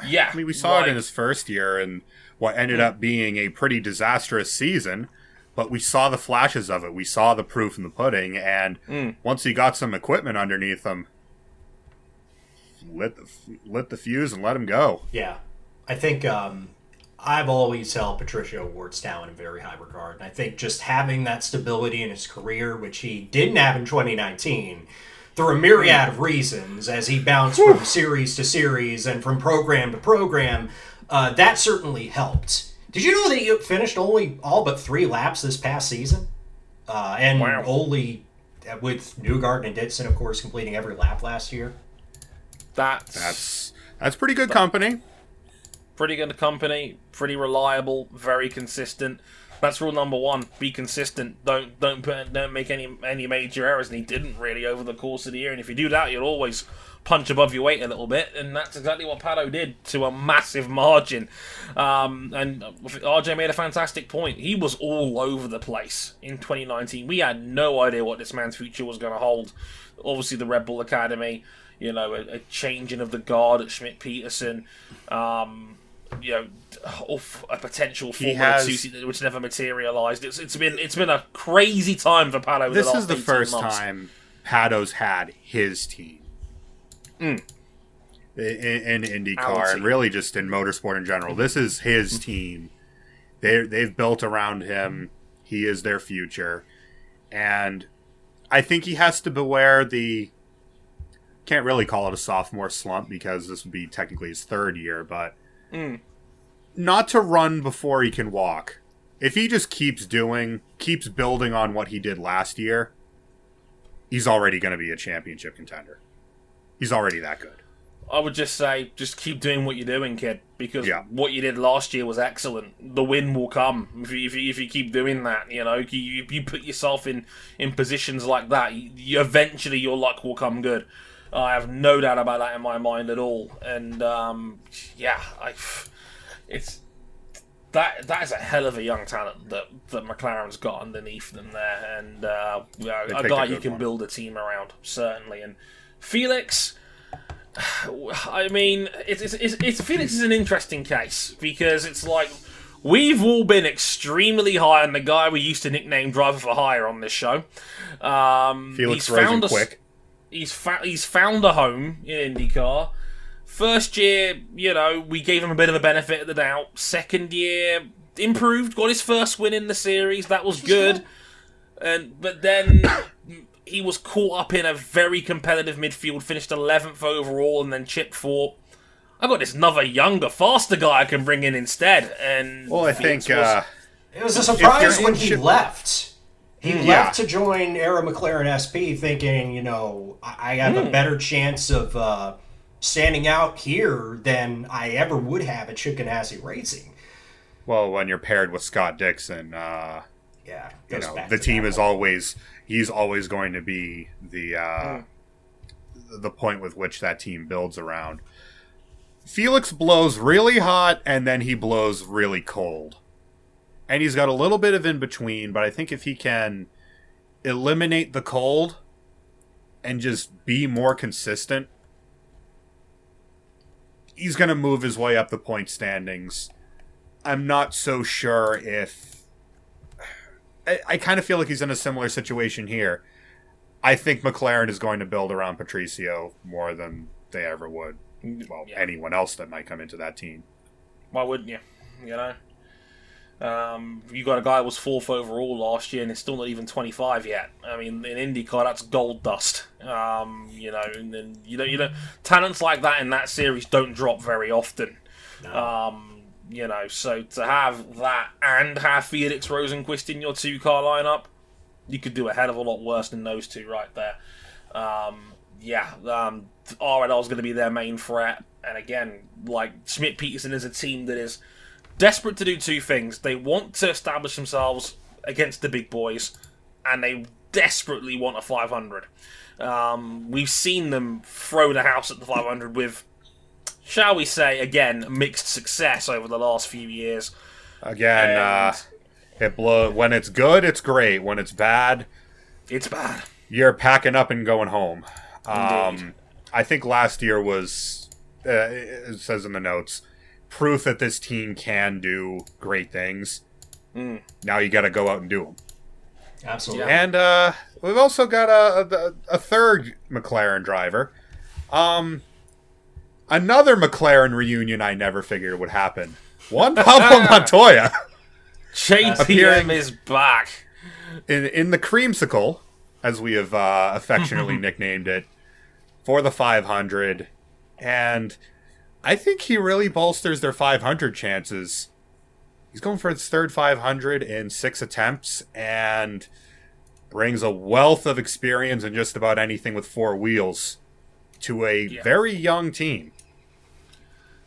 A: yeah,
C: I mean, we saw
A: like-
C: it in his first year, and what ended up being a pretty disastrous season. But we saw the flashes of it. We saw the proof in the pudding, and
A: Mm.
C: once he got some equipment underneath him, lit the lit the fuse and let him go.
D: Yeah, I think um, I've always held Patricio Wardstown in very high regard, and I think just having that stability in his career, which he didn't have in 2019, through a myriad of reasons, as he bounced from series to series and from program to program, uh, that certainly helped. Did you know that he finished only all but three laps this past season, uh, and
A: Wow.
D: only uh, with Newgarden and Dixon, of course, completing every lap last year?
A: that's
C: That's that's pretty good company.
A: Pretty good company, pretty reliable, very consistent. That's rule number one: be consistent. Don't don't put, don't make any any major errors. And he didn't really over the course of the year. And if you do that, you'll always punch above your weight a little bit. And that's exactly what Pato did to a massive margin. Um, and RJ made a fantastic point. He was all over the place in 2019. We had no idea what this man's future was going to hold. Obviously, the Red Bull Academy. You know, a, a changing of the guard at Schmidt Peterson. Um, you know, off a potential Formula
C: has-
A: which never materialized. It's it's been it's been a crazy time for Pato.
C: This
A: the
C: is the first
A: months.
C: time Pato's had his team.
A: Mm.
C: In, in IndyCar and really just in motorsport in general. This is his team. They they've built around him. He is their future, and I think he has to beware the. Can't really call it a sophomore slump because this would be technically his third year, but
A: Mm.
C: not to run before he can walk. If he just keeps doing, keeps building on what he did last year, he's already going to be a championship contender. He's already that good.
A: I would just say, just keep doing what you're doing, kid, because
C: Yeah.
A: what you did last year was excellent. The win will come if you, if you, if you keep doing that. You know, you, you, you put yourself in, in positions like that. You, you- eventually, your luck will come good. I have no doubt about that in my mind at all. And um, yeah, I, it's that that is a hell of a young talent that that McLaren's got underneath them there, and uh, a guy
C: a
A: you can
C: one.
A: build a team around certainly. And Felix. [SIGHS] I mean, it's, it's, it's, it's Felix is an interesting case because it's like we've all been extremely high on the guy we used to nickname Driver for Hire on this show. Um,
C: Felix
A: he's found us-
C: quick.
A: He's fa- he's found a home in IndyCar. First year, you know, we gave him a bit of a benefit of the doubt. Second year, improved, got his first win in the series. That was good. And but then [COUGHS] he was caught up in a very competitive midfield, finished 11th overall, and then Chip thought, I got this another younger, faster guy I can bring in instead. And
C: Well, I think
A: was-
C: uh,
D: It was a surprise when
C: in
D: he
C: ship-
D: left. He
C: Yeah.
D: left to join Arrow McLaren SP, thinking, you know, I I have a better chance of uh, standing out here than I ever would have at Chip Ganassi Racing.
C: well, when you're paired with Scott Dixon, uh,
D: Yeah,
C: you know the team is always he's always going to be the uh, the point with which that team builds around. Felix blows really hot and then he blows really cold. And he's got a little bit of in between, but I think if he can eliminate the cold and just be more consistent, he's going to move his way up the point standings. I'm not so sure if I, I kind of feel like he's in a similar situation here. I think McLaren is going to build around Patricio more than they ever would. Well,
A: Yeah.
C: anyone else that might come into that team.
A: Why wouldn't you? You know, um, you got a guy who was fourth overall last year and is still not even 25 yet. I mean, in IndyCar, that's gold dust. Um, you know, and then you know, you know, talents like that in that series don't drop very often. Um, you know, so to have that and have Felix Rosenqvist in your two car lineup, you could do a hell of a lot worse than those two right there. Um, yeah, um, RLL is going to be their main threat, and again, like Schmidt Peterson is a team that is desperate to do two things. They want to establish themselves against the big boys, and they desperately want a 500. Um, we've seen them throw the house at the 500 with, shall we say, again, mixed success over the last few years.
C: Again, uh, it blow when it's good, it's great. When it's bad,
A: It's bad.
C: you're packing up and going home. Um, I think last year was, uh, it says in the notes, proof that this team can do great things.
A: Mm.
C: Now you got to go out and do them.
D: Absolutely.
C: And uh, we've also got a, a, a third McLaren driver. Um, another McLaren reunion I never figured would happen. Juan [LAUGHS] Pablo Montoya
A: JPM
C: Appearing-
A: is back.
C: in in the creamsicle, as we have uh, [LAUGHS] affectionately nicknamed it, for the 500, and I think he really bolsters their 500 chances. He's going for his third 500 in six attempts and brings a wealth of experience in just about anything with four wheels to a
A: Yeah.
C: very young team.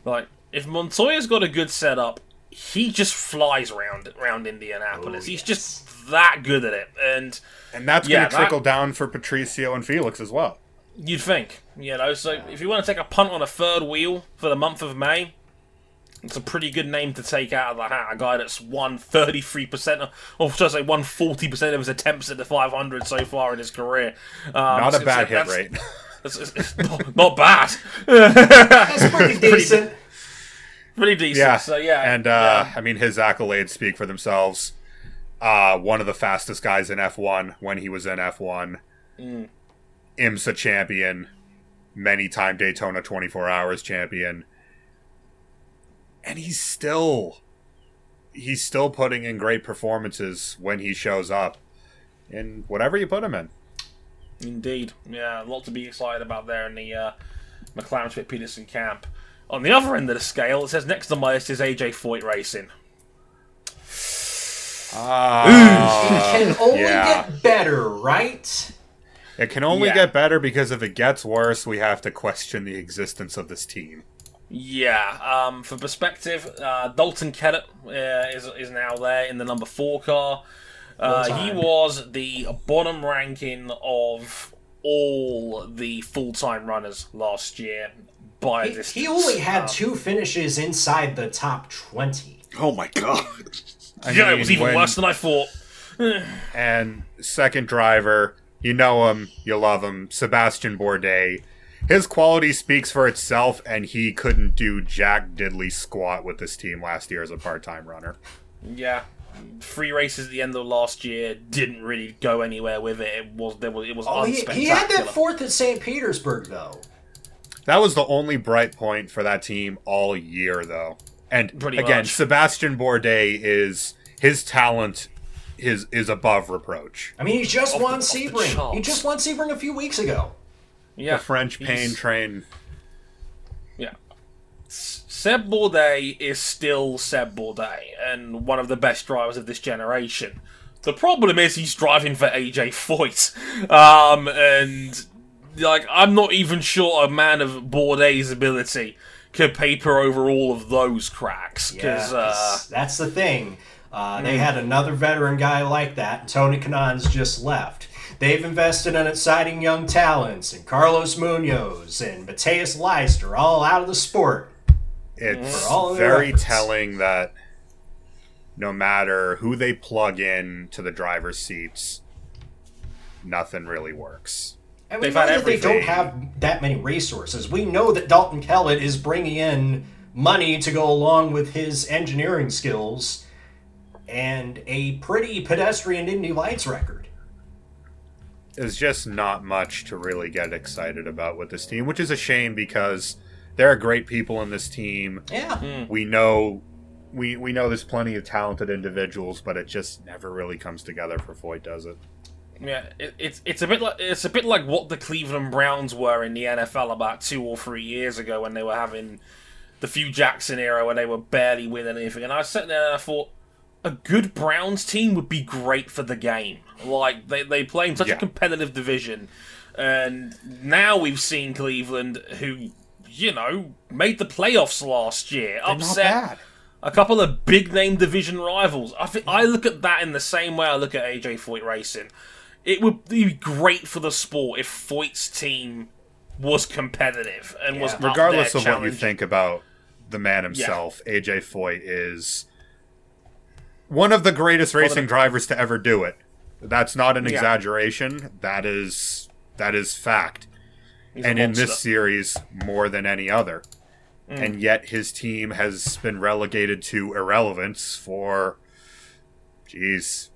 A: Like, if Montoya's got a good setup, he just flies around around Indianapolis.
D: Oh,
A: He's just that good at it, and
C: And that's
A: Yeah,
C: going to trickle
A: that-
C: down for Patricio and Felix as well.
A: You'd think, you know. So if you want to take a punt on a third wheel for the month of May, it's a pretty good name to take out of the hat. A guy that's won thirty three percent, or should I say, won forty percent of his attempts at the five hundred so far in his career. Um,
C: Not a bad
A: so
C: hit
A: that's-
C: rate. [LAUGHS]
A: It's, it's- it's not, not bad.
D: That's pretty [LAUGHS] decent.
A: Pretty decent.
C: Yeah.
A: So yeah,
C: And uh, I mean, his accolades speak for themselves. Uh, one of the fastest guys in F1 when he was in F1.
A: Mm.
C: IMSA champion, many time Daytona 24 Hours champion. And he's still he's still putting in great performances when he shows up in whatever you put him in.
A: Indeed. Yeah, a lot to be excited about there in the uh, McLaren Schmidt Peterson camp. On the other end of the scale, it says next on my list is AJ Foyt Racing.
C: Ah,
D: It can only
C: yeah.
D: get better, right?
C: It can only
A: Yeah.
C: get better because if it gets worse, we have to question the existence of this team.
A: Yeah, um, for perspective, uh, Dalton Kellett uh, is, is now there in the number four car. Uh, he was the bottom ranking of all the full time runners last year by
D: He,
A: this.
D: he only had two finishes inside the top 20.
B: Oh my god.
C: I
A: Yeah, it was even
C: when-
A: worse than I thought. [SIGHS]
C: and second driver, you know him, you love him, Sebastian Bourdais. His quality speaks for itself, and he couldn't do jack diddly squat with this team last year as a part-time runner.
A: Yeah, three races at the end of last year didn't really go anywhere with it. It was there was it was
D: Oh, he,
A: unspectacular.
D: he had that fourth at St. Petersburg, though.
C: That was the only bright point for that team all year, though. And
A: Pretty
C: again,
A: much.
C: Sebastian Bourdais is his talent is is above reproach.
D: I mean, he just
A: Off
D: won
A: the-
D: Sebring. He just won Sebring a few weeks ago.
A: yeah,
C: The French pain train.
A: Yeah. Seb Bourdais is still Seb Bourdais and one of the best drivers of this generation. The problem is he's driving for AJ Foyt. Um, and, like, I'm not even sure a man of Bourdais' ability could paper over all of those cracks.
D: Yeah,
A: Because, uh,
D: 'cause that's the thing. Uh, They had another veteran guy like that, and Tony Kanaan's just left. They've invested in exciting young talents, and Carlos Munoz and Matheus Leister all out of the sport.
C: It's
D: all
C: very
D: efforts.
C: telling that no matter who they plug in to the driver's seats, nothing really works.
D: And we
A: They've
D: know
A: had
D: that they don't have that many resources. We know that Dalton Kellett is bringing in money to go along with his engineering skills and a pretty pedestrian Indy Lights record.
C: There's just not much to really get excited about with this team, which is a shame because there are great people in this team.
D: Yeah. Hmm.
C: We know we we know there's plenty of talented individuals, but it just never really comes together for Foyt, does it?
A: Yeah, it, it's it's a bit like it's a bit like what the Cleveland Browns were in the NFL about two or three years ago when they were having the Hue Jackson era when they were barely winning anything. And I was sitting there and I thought a good Browns team would be great for the game. Like they they play in such
C: Yeah.
A: a competitive division, and now we've seen Cleveland who you know made the playoffs last year, upset a couple of big name division rivals. I think I look at that in the same way I look at AJ Foyt racing. It would be great for the sport if Foyt's team was competitive and was
D: Yeah.
A: up there
C: Regardless of what you think about the man himself, AJ Foyt is one of the greatest racing drivers to ever do it. That's not an
A: Yeah.
C: exaggeration. That is that is fact.
A: He's
C: and in this series more than any other.
A: Mm.
C: And yet his team has been relegated to irrelevance for jeez,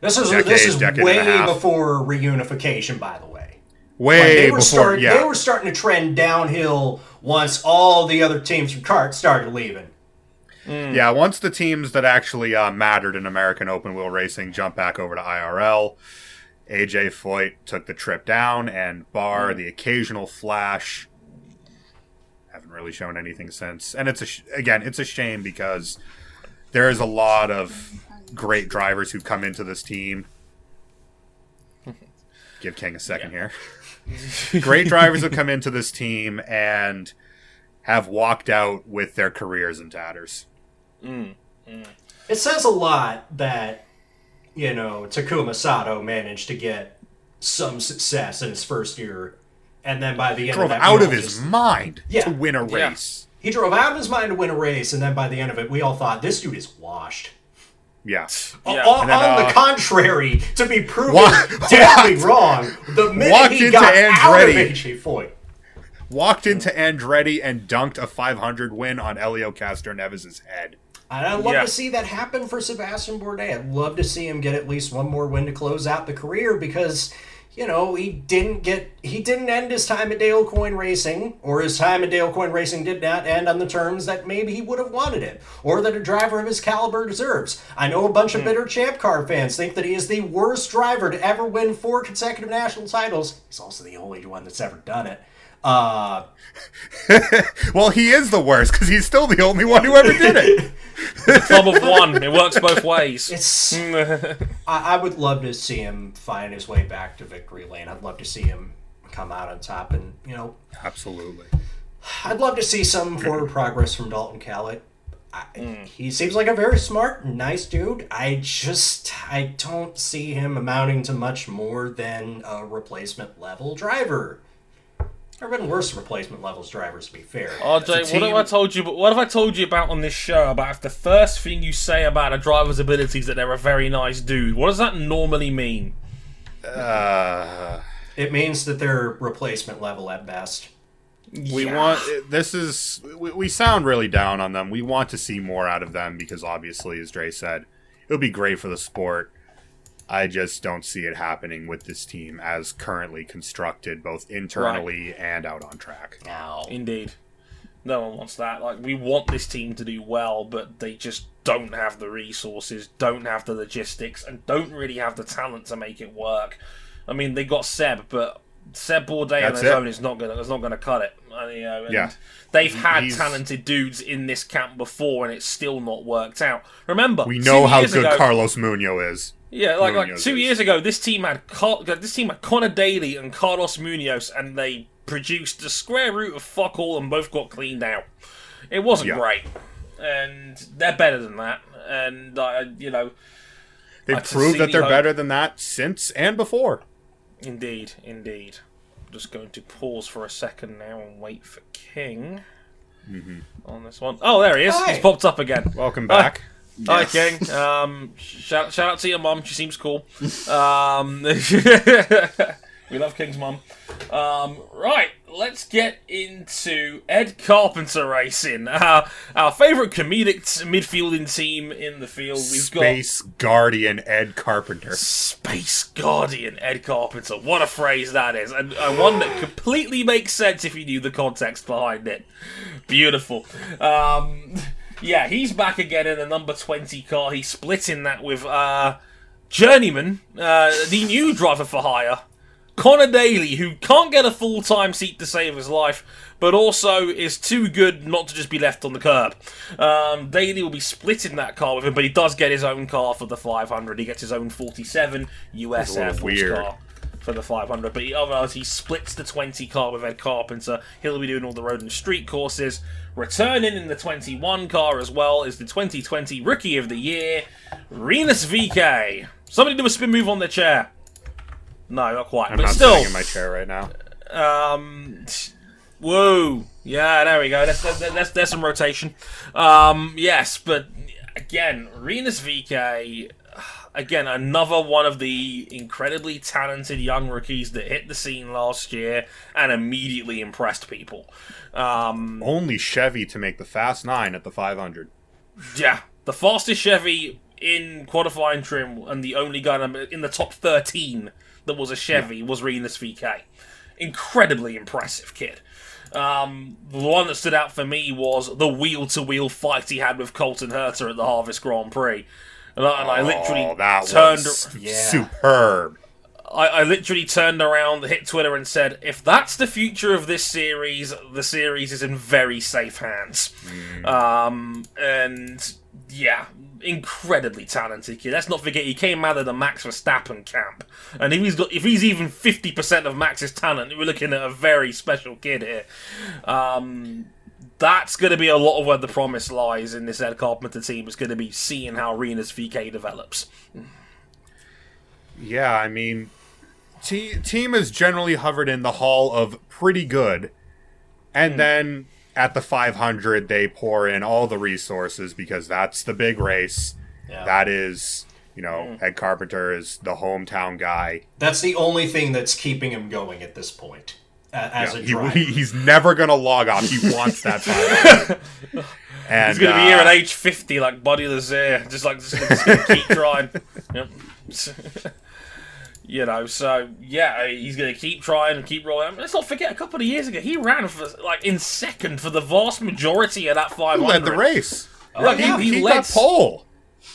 D: This is
C: Decade,
D: this is way before reunification, by the way.
C: way
D: Like, they were
C: before
D: start,
C: yeah.
D: they were starting to trend downhill once all the other teams from CART started leaving.
C: Yeah, once the teams that actually uh, mattered in American open wheel racing jumped back over to IRL, AJ Foyt took the trip down, and bar the occasional flash, haven't really shown anything since. And it's a sh- again, it's a shame because there is a lot of great drivers who come into this team. [LAUGHS] Give King a second here. great drivers have come into this team and have walked out with their careers in tatters.
D: It says a lot that, you know, Takuma Sato managed to get some success in his first year, and then by the end
C: drove
D: of that,
C: out of
D: all
C: his
D: just-
C: mind
D: Yeah.
C: to win a
A: Yeah.
C: race.
D: He drove out of his mind to win a race, and then by the end of it, we all thought this dude is washed.
C: Yeah.
A: Yeah.
D: On,
C: then,
D: on
C: uh,
D: the contrary, to be proven
C: Walk-
D: deadly wrong, the minute
C: Walked
D: he
C: into
D: got out of
C: Andretti.
D: AJ Foyt.
C: Walked into Andretti and dunked a 500 win on Helio Castroneves' head.
D: And I'd love
A: Yeah.
D: to see that happen for Sebastian Bourdais. I'd love to see him get at least one more win to close out the career because, you know, he didn't get he didn't end his time at Dale Coyne Racing, or his time at Dale Coyne Racing did not end on the terms that maybe he would have wanted it, or that a driver of his caliber deserves. I know a bunch of hmm. bitter champ car fans think that he is the worst driver to ever win four consecutive national titles. He's also the only one that's ever done it. Uh, [LAUGHS]
C: Well, he is the worst because he's still the only one who ever did it. [LAUGHS]
A: club of one. It works both ways.
D: it's [LAUGHS] I, I would love to see him find his way back to victory lane. I'd love to see him come out on top, and you know,
C: Absolutely.
D: I'd love to see some forward [CLEARS THROAT] progress from Dalton Kellett. I, He seems like a very smart, nice dude. I just I don't see him amounting to much more than a replacement level driver. There have been worse replacement levels drivers, to be fair.
A: RJ, what have I told you? What have I told you about on this show? About if the first thing you say about a driver's abilities that they're a very nice dude. What does that normally mean?
C: Uh,
D: It means that they're replacement level at best.
C: we want this is we, we sound really down on them. We want to see more out of them because obviously, as Dre said, it would be great for the sport. I just don't see it happening with this team as currently constructed, both internally and out on track.
D: Now,
A: Indeed. No one wants that. Like, we want this team to do well, but they just don't have the resources, don't have the logistics, and don't really have the talent to make it work. I mean, they got Seb, but Seb Bourdais on his
C: it.
A: own is not gonna is not gonna cut it. And, you know, and
C: Yeah.
A: they've had
C: He's-
A: talented dudes in this camp before, and it's still not worked out. Remember,
C: We know how good
A: ago-
C: Carlos Munoz is.
A: Yeah, like like two
C: is.
A: years ago, this team had Car- this team had Connor Daly and Carlos Munoz, and they produced the square root of fuck all, and both got cleaned out. It wasn't
C: Yeah.
A: great, and they're better than that. And uh, you know,
C: They've proved that they're
A: hope-
C: better than that since and before.
A: indeed, indeed. I'm just going to pause for a second now and wait for King on this one. Oh, there he is.
D: Hi.
A: He's popped up again.
C: Welcome back.
A: Hi,
B: Yes.
A: King. Um, shout, shout out to your mum. She seems cool. [LAUGHS] Um, [LAUGHS] we love King's mum. Um, right, let's get into Ed Carpenter racing. [LAUGHS] Our, our favourite comedic t- midfielding team in the field. We've got
C: Space Guardian Ed Carpenter.
A: Space Guardian Ed Carpenter. What a phrase that is, and, and one that completely makes sense if you knew the context behind it. Beautiful. Um, yeah, he's back again in the number 20 car. He's splitting that with uh, Journeyman, uh, the new driver for hire. Connor Daly, who can't get a full time seat to save his life, but also is too good not to just be left on the curb. Um, Daly will be splitting that car with him, but he does get his own car for the 500. He gets his own 47 US Air Force
C: weird.
A: car for the 500. But he, otherwise, he splits the 20 car with Ed Carpenter. He'll be doing all the road and street courses. Returning in the 21 car as well is the 2020 Rookie of the Year, Rinus VeeKay. Somebody do a spin move on their chair. No, not quite.
C: I'm
A: but
C: not
A: still,
C: sitting in my chair right now.
A: um, whoa, yeah, there we go. That's that's, that's, that's some rotation. Um, yes, but again, Rinus VeeKay, again another one of the incredibly talented young rookies that hit the scene last year and immediately impressed people. Um,
C: Only Chevy to make the Fast Nine at the 500.
A: yeah, the fastest Chevy in qualifying trim and the only guy in the top 13 that was a Chevy was Rinus VeeKay. Incredibly impressive kid. Um, the one that stood out for me was the wheel to wheel fight he had with Colton Herta at the Harvest Grand Prix. And I, and I literally
C: oh, that
A: turned.
C: was
D: Yeah.
C: superb.
A: I, I literally turned around, hit Twitter, and said, "If that's the future of this series, the series is in very safe hands." Um, and yeah, incredibly talented kid. Let's not forget he came out of the Max Verstappen camp, and if he's got, if he's even fifty percent of Max's talent, we're looking at a very special kid here. Um, that's going to be a lot of where the promise lies in this Ed Carpenter team. Is going to be seeing how Rinus VeeKay develops.
C: Yeah, I mean, te- team has generally hovered in the hall of pretty good, and then at the 500 they pour in all the resources because that's the big race.
D: Yeah.
C: That is, you know, Ed Carpenter is the hometown guy.
D: that's the only thing that's keeping him going at this point. Uh, as a
C: He,
D: driver.
C: he- he's never gonna log off. He wants that [LAUGHS] 500. And
A: He's gonna be here
C: uh,
A: at age fifty, like Buddy Lazier, just like just, just gonna keep [LAUGHS] trying. Yep. You know, so yeah, he's gonna keep trying and keep rolling. Let's not forget, a couple of years ago, he ran for like in second for the vast majority of that five
C: he led the race.
A: Like
D: yeah,
A: he, he
C: He
A: led
C: got pole.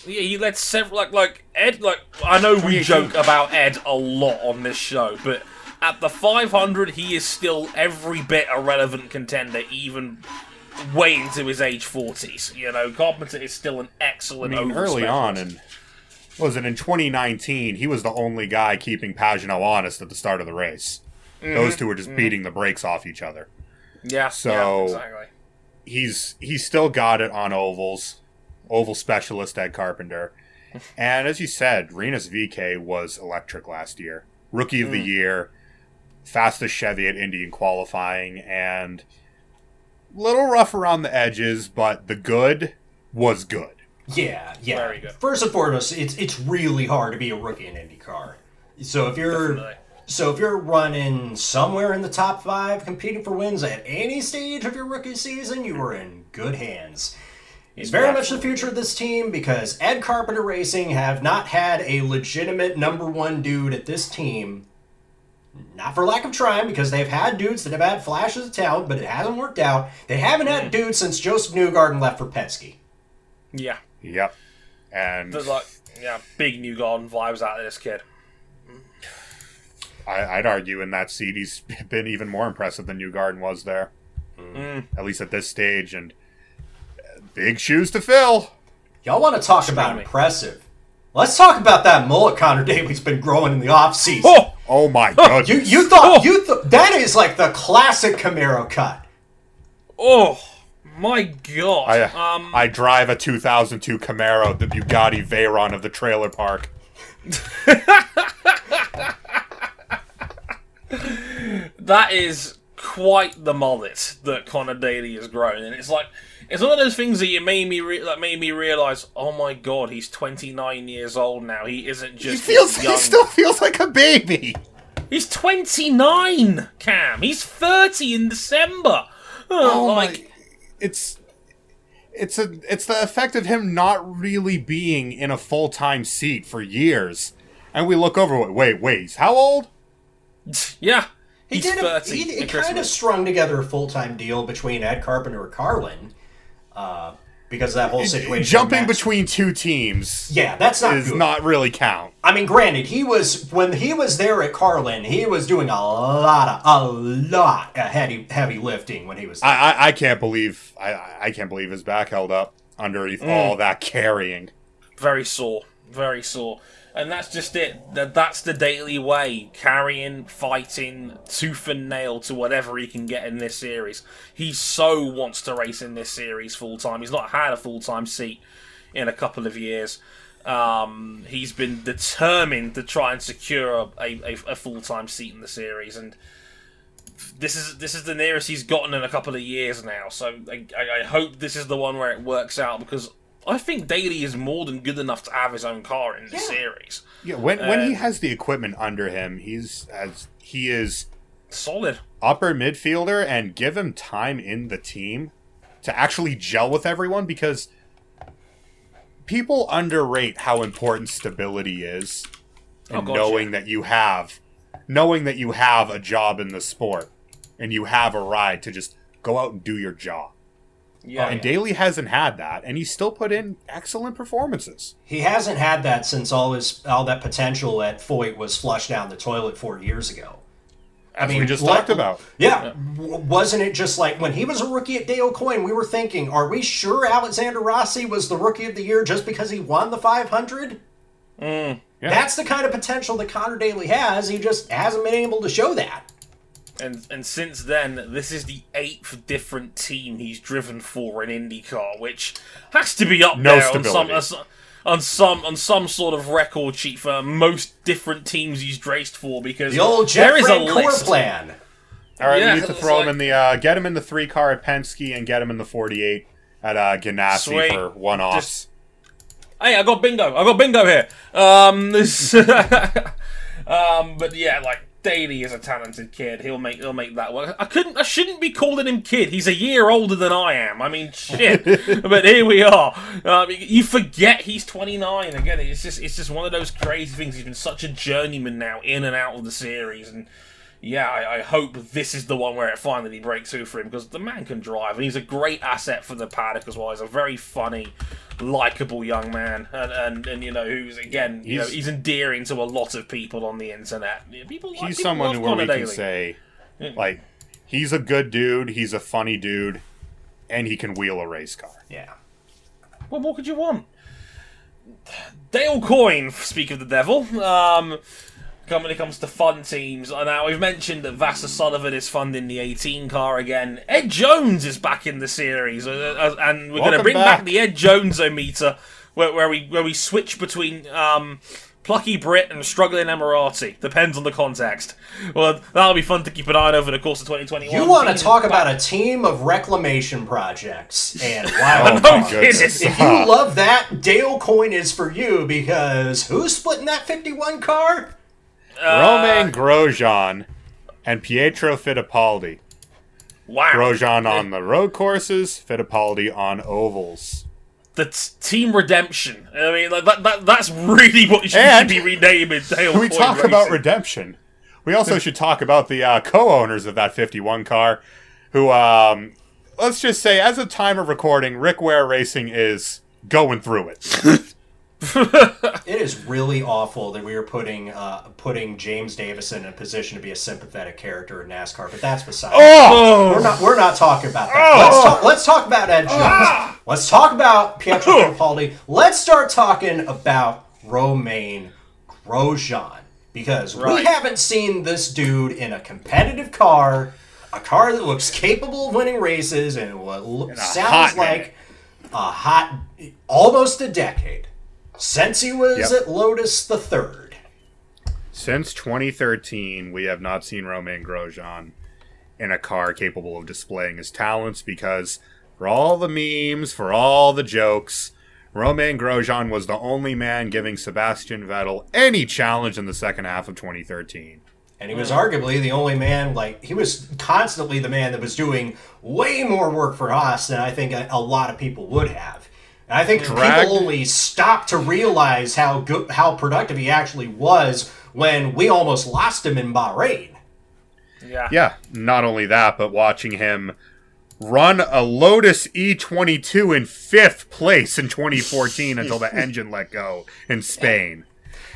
A: yeah, he led several. Like, like Ed. Like, I know we joke about Ed a lot on this show, but at the 500, he is still every bit a relevant contender, even way into his age 40s. You know, Carpenter is still an excellent.
C: I
A: excellent.
C: mean,
A: oval
C: early on,
A: specialist.
C: And was it in 2019? He was the only guy keeping Pagenaud honest at the start of the race.
A: Mm-hmm.
C: Those two were just beating the brakes off each other.
A: yeah,
C: so-
A: yeah, exactly.
C: He's he's still got it on ovals, oval specialist Ed Carpenter, [LAUGHS] and as you said, Rinus VeeKay was electric last year, rookie of the
A: Mm.
C: year, fastest Chevy at Indian qualifying, and little rough around the edges, but the good was good.
D: Yeah, yeah.
A: Very good.
D: First and foremost, it's it's really hard to be a rookie in IndyCar. So if you're
A: Definitely.
D: so if you're running somewhere in the top five, competing for wins at any stage of your rookie season, you are in good hands. He's very much the future of this team because Ed Carpenter Racing have not had a legitimate number one dude at this team. Not for lack of trying, because they've had dudes that have had flashes of talent, but it hasn't worked out. They haven't had mm. dudes since Josef Newgarden left for Penske.
A: Yeah,
C: Yep. And
A: there's like yeah, big Newgarden vibes out of this kid.
C: I, I'd argue in that seat he's [LAUGHS] been even more impressive than Newgarden was there.
A: Mm.
C: At least at this stage, and uh, big shoes to fill.
D: Y'all want to talk about
A: Screaming.
D: impressive? Let's talk about that mullet Connor Daly's been growing in the offseason.
A: Oh,
C: Oh my [LAUGHS] god!
D: You you thought
A: Oh.
D: you th- that is like the classic Camaro cut.
A: oh, my God.
C: I,
A: um,
C: I drive a 2002 Camaro, the Bugatti Veyron of the trailer park. [LAUGHS]
A: that is quite the mullet that Connor Daly has grown, and it's like it's one of those things that you made me re- that made me realize. Oh my God, he's 29 years old now. He isn't
C: He
A: just
C: feels.
A: young.
C: He still feels like a baby.
A: He's 29, Cam. He's 30 in December. Oh, like
C: my- it's it's a it's the effect of him not really being in a full time seat for years, and we look over. Wait, wait, he's how old? [LAUGHS]
A: yeah.
D: He
A: he's
D: did. A,
A: 30
D: he,
A: at
D: he kind of strung together a full time deal between Ed Carpenter and Carlin, uh, because of that whole situation.
C: Jumping
D: with
C: between two teams
D: Yeah, that's not
C: is
D: good.
C: not really count.
D: I mean, granted, he was when he was there at Carlin, he was doing a lot of a lot of heavy heavy lifting when he was. There.
C: I I, I can't believe I I- I can't believe his back held up underneath
A: Mm.
C: all that carrying.
A: very sore, very sore, and that's just it. That that's the Daly way, carrying, fighting, tooth and nail to whatever he can get in this series. He so wants to race in this series full time. He's not had a full time seat in a couple of years. Um, he's been determined to try and secure a, a, a full time seat in the series, and this is this is the nearest he's gotten in a couple of years now. So I, I, I hope this is the one where it works out because I think Daly is more than good enough to have his own car in the
D: Yeah.
A: series.
C: Yeah, when when he
A: Uh,
C: has the equipment under him, he's as he is
A: Solid.
C: upper midfielder and give him time in the team to actually gel with everyone because people underrate how important stability is
A: Oh,
C: and
A: God,
C: knowing
A: yeah.
C: that you have knowing that you have a job in the sport and you have a ride to just go out and do your job.
A: Yeah.
C: Uh, and Daly hasn't had that and he's still put in excellent performances.
D: he hasn't had that since all his all that potential at Foyt was flushed down the toilet four years ago. I
C: we just
D: like-
C: talked about.
D: Yeah, w- wasn't it just like when he was a rookie at Dale Coyne? We were thinking, are we sure Alexander Rossi was the rookie of the year just because he won the 500? Mm.
C: Yeah.
D: That's the kind of potential that Connor Daly has. He just hasn't been able to show that.
A: And and since then, this is the eighth different team he's driven for in IndyCar, which has to be up
C: No
A: there on some, on some on some sort of record sheet for most different teams he's raced for because
D: The old Jeff
A: there is a
D: Francoeur
A: list.
D: plan.
C: All right,
A: Yeah,
C: we need to
A: it's
C: throw him in the uh, get him in the three car at Penske and get him in the forty eight at uh, Ganassi
A: Sweet.
C: for one offs.
A: Hey, I got bingo. I got bingo here. Um, this, [LAUGHS] um, but yeah, like Daly is a talented kid. He'll make he'll make that work. I couldn't. I shouldn't be calling him kid. He's a year older than I am. I mean, shit. [LAUGHS] but here we are. Um, you forget he's 29 again. It's just it's just one of those crazy things. He's been such a journeyman now, in and out of the series, and yeah, I, I hope this is the one where it finally breaks through for him because the man can drive and he's a great asset for the paddock as well. He's a very funny, likable young man, and, and and you know who's again, you know,
C: He's-
A: he's endearing to a lot of people on the internet. People, like-
C: He's
A: people
C: someone where we can say, like, he's a good dude, he's a funny dude, and he can wheel a race car.
D: Yeah.
A: What more could you want? Dale Coyne, speak of the devil. Um, when it comes to fun teams, uh, now we've mentioned that Vasser Sullivan is funding the 18 car again. Ed Jones is back in the series, uh, uh, and we're going to bring back.
C: back.
A: the Ed Jones meter, where, where we where we switch between um, plucky Brit and struggling Emirati. Depends on the context. Well, that'll be fun to keep an eye on over the course of 2021.
D: You want to talk about a team of reclamation projects and [LAUGHS] wild
C: Oh my goodness.
D: If you love that, Dale Coyne is for you because who's splitting that 51 car?
C: Romain Grosjean and Pietro Fittipaldi.
A: Wow.
C: Grosjean on the road courses, Fittipaldi on ovals.
A: that's Team Redemption. I mean, like that, that that's really what you should,
C: And-
A: be renaming Dale
C: we talk
A: Racing.
C: about redemption, we also should talk about the uh, co-owners of that 51 car, who, um, let's just say, as of time of recording, Rick Ware Racing is going through it. [LAUGHS] [LAUGHS]
D: It is really awful that we are putting uh, putting James Davison in a position to be a sympathetic character in NASCAR, but that's beside.
C: Oh!
D: We're not. We're not talking about that. Let's talk. Let's talk about Ed Jones. Let's talk about Pietro Fittipaldi. Let's start talking about Romain Grosjean because we haven't seen this dude in a competitive car, a car that looks capable of winning races, and what sounds like
C: minute.
D: a hot, almost a decade since he was
C: Yep.
D: at Lotus the Third.
C: Since 2013, we have not seen Romain Grosjean in a car capable of displaying his talents because, for all the memes, for all the jokes, Romain Grosjean was the only man giving Sebastian Vettel any challenge in the second half of 2013.
D: And he was arguably the only man, like, he was constantly the man that was doing way more work for us than I think a, a lot of people would have. And I think
C: Dragged-
D: people only stopped to realize how good, how productive he actually was when we almost lost him in Bahrain.
A: yeah.
C: Yeah, not only that, but watching him run a Lotus E22 in fifth place in 2014 until the [LAUGHS] engine let go in Spain.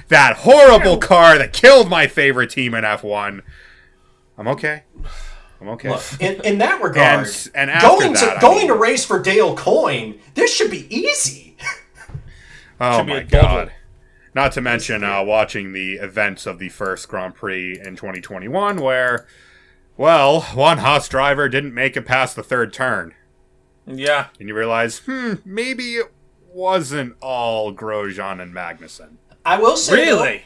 C: That horrible car that killed my favorite team in F1. I'm okay. I'm okay.
D: Look, in, in that [LAUGHS] regard,
C: And- and after
D: going
C: that,
D: to
C: I
D: going
C: mean-
D: to race for Dale Coyne, this should be easy. [LAUGHS]
C: oh
A: should
C: my god. Not to mention uh, watching the events of the first Grand Prix in 2021 where, well, one Haas driver didn't make it past the third turn.
A: Yeah.
C: and you realize, hmm, maybe it wasn't all Grosjean and Magnussen.
D: I will say, though-
A: Really?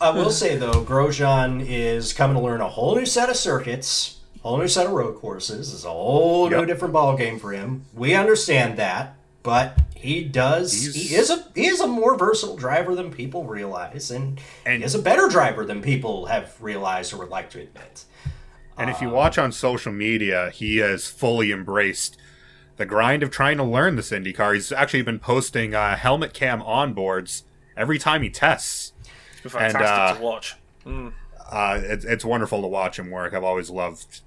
D: I will say though, Grosjean is coming to learn a whole new set of circuits, whole new set of road courses. It's a whole new different ball game for him. We understand that, but he does.
C: He's-
D: he is a he is a more versatile driver than people realize, and,
C: And-
D: he is a better driver than people have realized or would like to admit.
C: And if you watch on social media, he has fully embraced the grind of trying to learn this IndyCar. He's actually been posting uh, helmet cam onboards every time he tests.
A: It's been fantastic
C: uh,
A: to watch.
C: Uh, it's, it's wonderful to watch him work. I've always loved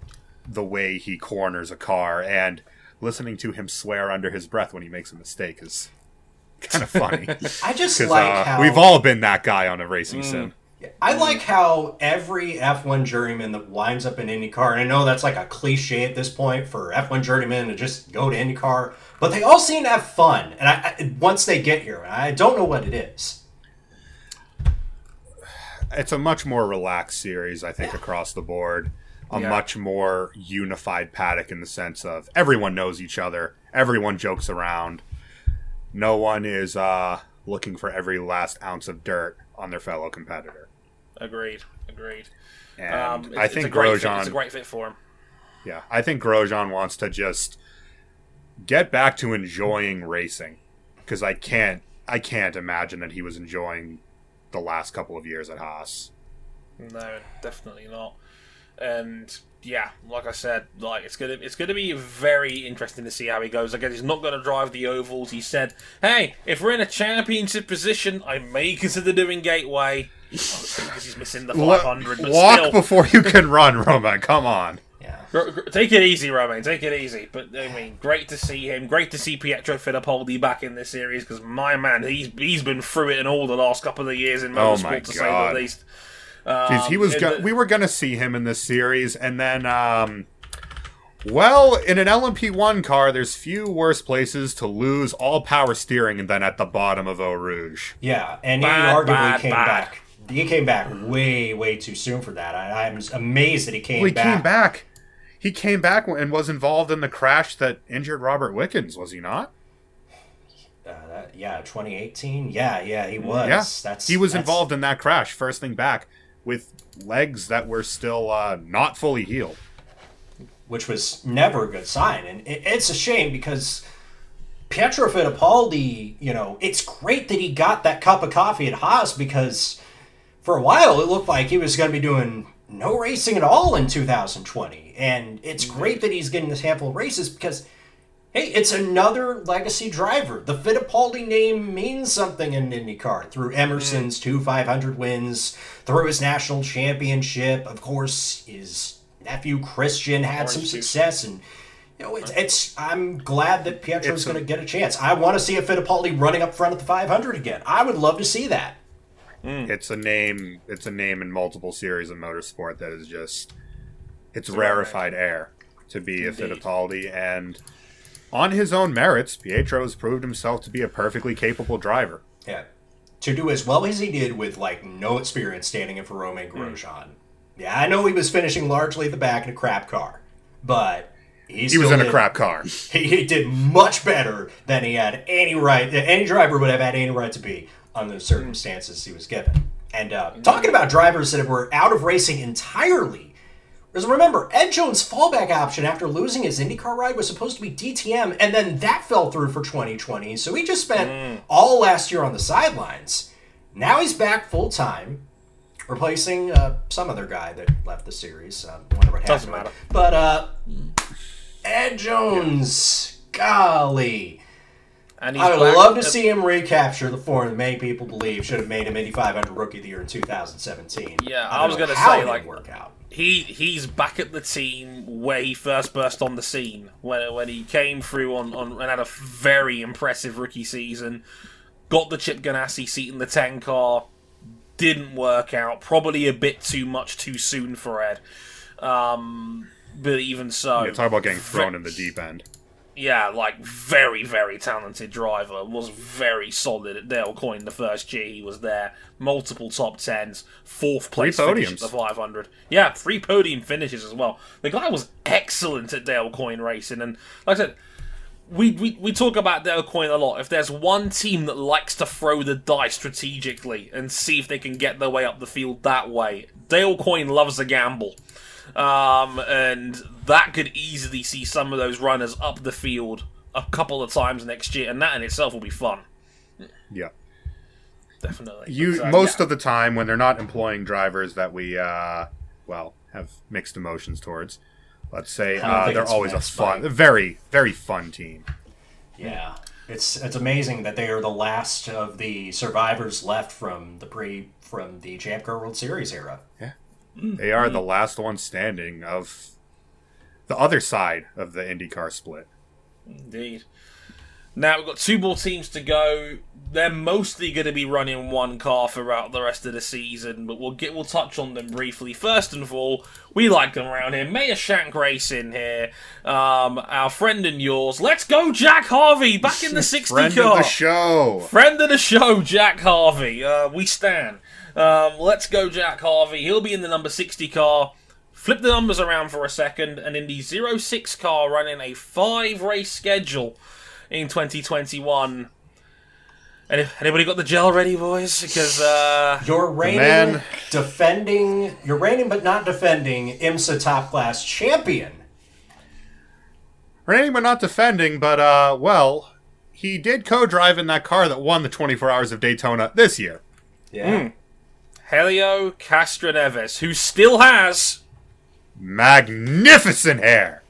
C: the way he corners a car, and listening to him swear under his breath when he makes a mistake is kind of funny. [LAUGHS]
D: I just like
C: uh,
D: how
C: we've all been that guy on a racing sim.
D: I like how every F1 journeyman that winds up in IndyCar, and I know that's like a cliche at this point for F1 journeymen to just go to IndyCar, but they all seem to have fun. And I, I once they get here, I don't know what it is.
C: it's a much more relaxed series, I think, across the board. A
A: Yeah.
C: much more unified paddock in the sense of everyone knows each other, everyone jokes around, no one is uh, looking for every last ounce of dirt on their fellow competitor.
A: Agreed. Agreed.
C: And
A: Um, it's,
C: I think
A: a great fit.
C: Grosjean,
A: It's a great fit for him.
C: yeah, I think Grosjean wants to just get back to enjoying racing because I can't, I can't imagine that he was enjoying the last couple of years at Haas.
A: No, definitely not. And yeah, like I said, like it's gonna it's gonna be very interesting to see how he goes. Again, he's not gonna drive the ovals. He said, "Hey, if we're in a championship position, I may consider doing Gateway." Obviously, because he's missing the 500, but
C: Walk
A: still,
C: before you can run, Roman. Come on.
D: Yeah.
A: Gr- gr- Take it easy, Romain. Take it easy. But I mean, great to see him. Great to see Pietro Fittipaldi back in this series because my man, he's he's been through it in all the last couple of years in
C: Oh
A: motorsport,
C: my
A: to
C: God.
A: say the least.
C: Jeez, he was.
A: Um,
C: Go-
A: the-
C: we were gonna see him in this series, and then, um, well, in an LMP1 car, there's few worse places to lose all power steering than at the bottom of Eau Rouge.
D: Yeah, and
A: Bad,
D: he arguably
A: bad,
D: came
A: bad.
D: back. He came back way, way too soon for that. I, I'm amazed that he came
C: Well, he
D: back.
C: came back. He came back and was involved in the crash that injured Robert Wickens, was he not?
D: Uh, that, yeah, 2018. Yeah, yeah, he was.
C: Yeah,
D: That's
C: he was
D: that's-
C: involved in that crash first thing back with legs that were still uh, not fully healed.
D: which was never a good sign. And it, it's a shame because Pietro Fittipaldi, you know, it's great that he got that cup of coffee at Haas because for a while it looked like he was going to be doing no racing at all in 2020. And it's great that he's getting this handful of races because Hey, it's another legacy driver. The Fittipaldi name means something in IndyCar through Emerson's two 500 wins, through his national championship. Of course, his nephew Christian had some
A: Orange juice.
D: success, and you know, it's, it's. I'm glad that Pietro's going to get a chance. I want to see a Fittipaldi running up front at the 500 again. I would love to see that. Hmm.
C: It's a name. It's a name in multiple series of motorsport that is just. It's rarefied air to be a
A: Indeed.
C: Fittipaldi, and on his own merits, Pietro has proved himself to be a perfectly capable driver.
D: Yeah. To do as well as he did with like no experience standing in for Romain Grosjean. Yeah, I know he was finishing largely at the back in a crap car, but he,
C: He was in a crap car. [LAUGHS]
D: He, he did much better than he had any right, any driver would have had any right to be under the circumstances he was given. And uh, talking about drivers that were out of racing entirely, because remember, Ed Jones' fallback option after losing his IndyCar ride was supposed to be DTM, and then that fell through for 2020. So he just spent all last year on the sidelines. Now he's back full time, replacing uh, some other guy that left the series. I wonder what
A: Doesn't
D: happened.
A: matter.
D: But uh, Ed Jones, golly.
A: And he's
D: I would
A: back
D: love to see him recapture the form that many people believe should have made him Indy 500 Rookie of the Year in 2017.
A: Yeah,
D: don't
A: I was gonna say, like-
D: work out.
A: He he's back at the team where he first burst on the scene when when he came through on, on and had a very impressive rookie season. Got the Chip Ganassi seat in the ten car, didn't work out. Probably a bit too much too soon for Ed. Um, but even so,
C: Yeah, talk about getting thrown in the deep end.
A: Yeah, like very, very talented driver. Was very solid at Dale Coyne the first year he was there. Multiple top tens, fourth place finish at
C: podiums.
A: the 500. Yeah, three podium finishes as well. The guy was excellent at Dale Coyne racing, and like I said. We, we, we talk about Dale Coyne a lot. If there's one team that likes to throw the dice strategically and see if they can get their way up the field that way, Dale Coyne loves a gamble. Um, and that could easily see some of those runners up the field a couple of times next year, and that in itself will be fun.
C: Yeah.
A: Definitely.
C: You
A: But, uh,
C: most
A: yeah.
C: of the time when they're not employing drivers that we uh well have mixed emotions towards. Let's say uh, they're always a fun,
D: Mike.
C: very very fun team.
D: Yeah, it's it's amazing that they are the last of the survivors left from the pre from the Champ Car World Series era. Yeah.
C: They are the last ones standing of the other side of the IndyCar split.
A: Indeed. Now we've got two more teams to go. They're mostly going to be running one car throughout the rest of the season, but we'll get we'll touch on them briefly. First and all, we like them around here. Mayor Shank Racing here, um, our friend and yours. Let's go, Jack Harvey, back in the [LAUGHS] sixty
C: Friend
A: car.
C: of the show.
A: Friend of the show, Jack Harvey. Uh, we stand. Um, let's go, Jack Harvey. He'll be in the number 60 car. Flip the numbers around for a second, and in the 06 car, running a five race schedule in 2021. Anybody got the gel ready, boys? Because uh,
D: You're reigning,
C: man-
D: defending, you're reigning but not defending IMSA top class champion.
C: Renee, but not defending, but uh, well, he did co-drive in that car that won the 24 Hours of Daytona this year.
D: Yeah.
A: Helio Castroneves, who still has
C: Magnificent hair.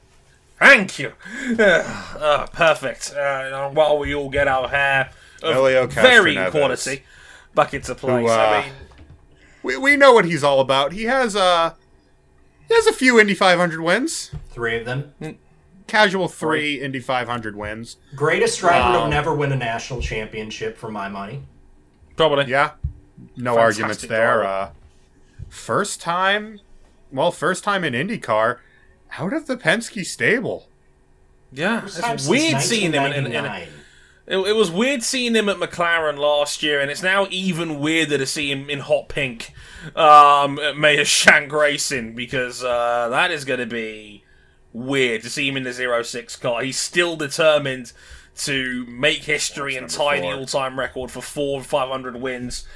A: Thank you. Uh, [SIGHS] perfect. Uh, while we all get our hair of
C: Helio
A: varying
C: Castroneves.
A: quality back into place.
C: Who, uh,
A: I mean,
C: We, we know what he's all about. He has uh, he has a few Indy 500 wins.
D: Three of them.
C: Casual three Indy 500 wins.
D: Greatest driver
C: Wow.
D: to never win a national championship for my money.
A: probably.
C: Yeah, no
A: Fantastic
C: arguments there. Uh, first time, well, first time in IndyCar out of the Penske stable.
A: Yeah, it's weird seeing him. In, in, in,
D: 1999.
A: it, it was weird seeing him at McLaren last year, and it's now even weirder to see him in hot pink um, at Mayor Shank Racing because uh, that is going to be weird to see him in the 06 car. He's still determined to make history and tie
C: number
A: the all-time record for four 500 wins.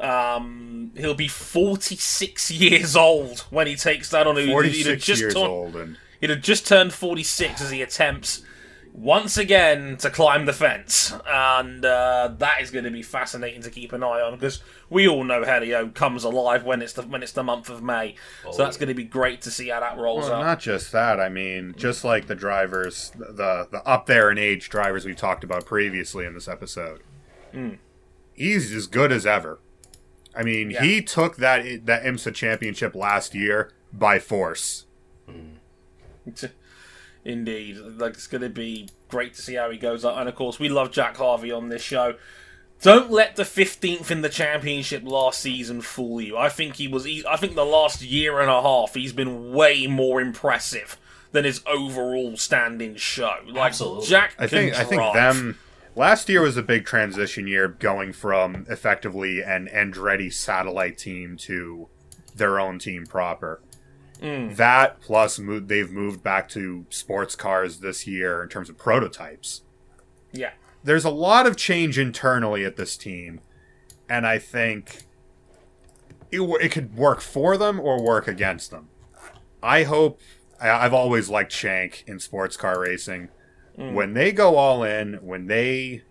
A: Um, he'll be 46 years old when he takes that on. He'd- he'd have
C: 46
A: just
C: years
A: turned-
C: old, and
A: He'd have just turned 46 as he attempts once again to climb the fence, and uh, that is going to be fascinating to keep an eye on because we all know Helio comes alive when it's the when it's the month of May. so that's going to be great to see how that rolls
C: Well,
A: up.
C: not just that. I mean, just like the drivers, the the up there in age drivers we talked about previously in this episode, he's as good as ever. I mean,
A: Yeah.
C: he took that that IMSA championship last year by force. [LAUGHS]
A: Indeed, like it's going to be great to see how he goes up. And of course, we love Jack Harvey on this show. Don't let the 15th in the championship last season fool you. I think he was. He, I think the last year and a half he's been way more impressive than his overall standing show. Like
D: Absolutely.
A: Jack,
C: I think
A: can
C: I think them last year was a big transition year, going from effectively an Andretti satellite team to their own team proper. Hmm. That plus mo- they've moved back to sports cars this year in terms of prototypes.
A: Yeah,
C: There's a lot of change internally at this team, and I think it, w- it could work for them or work against them. I hope. I, I've always liked Shank in sports car racing. When they go all in, when they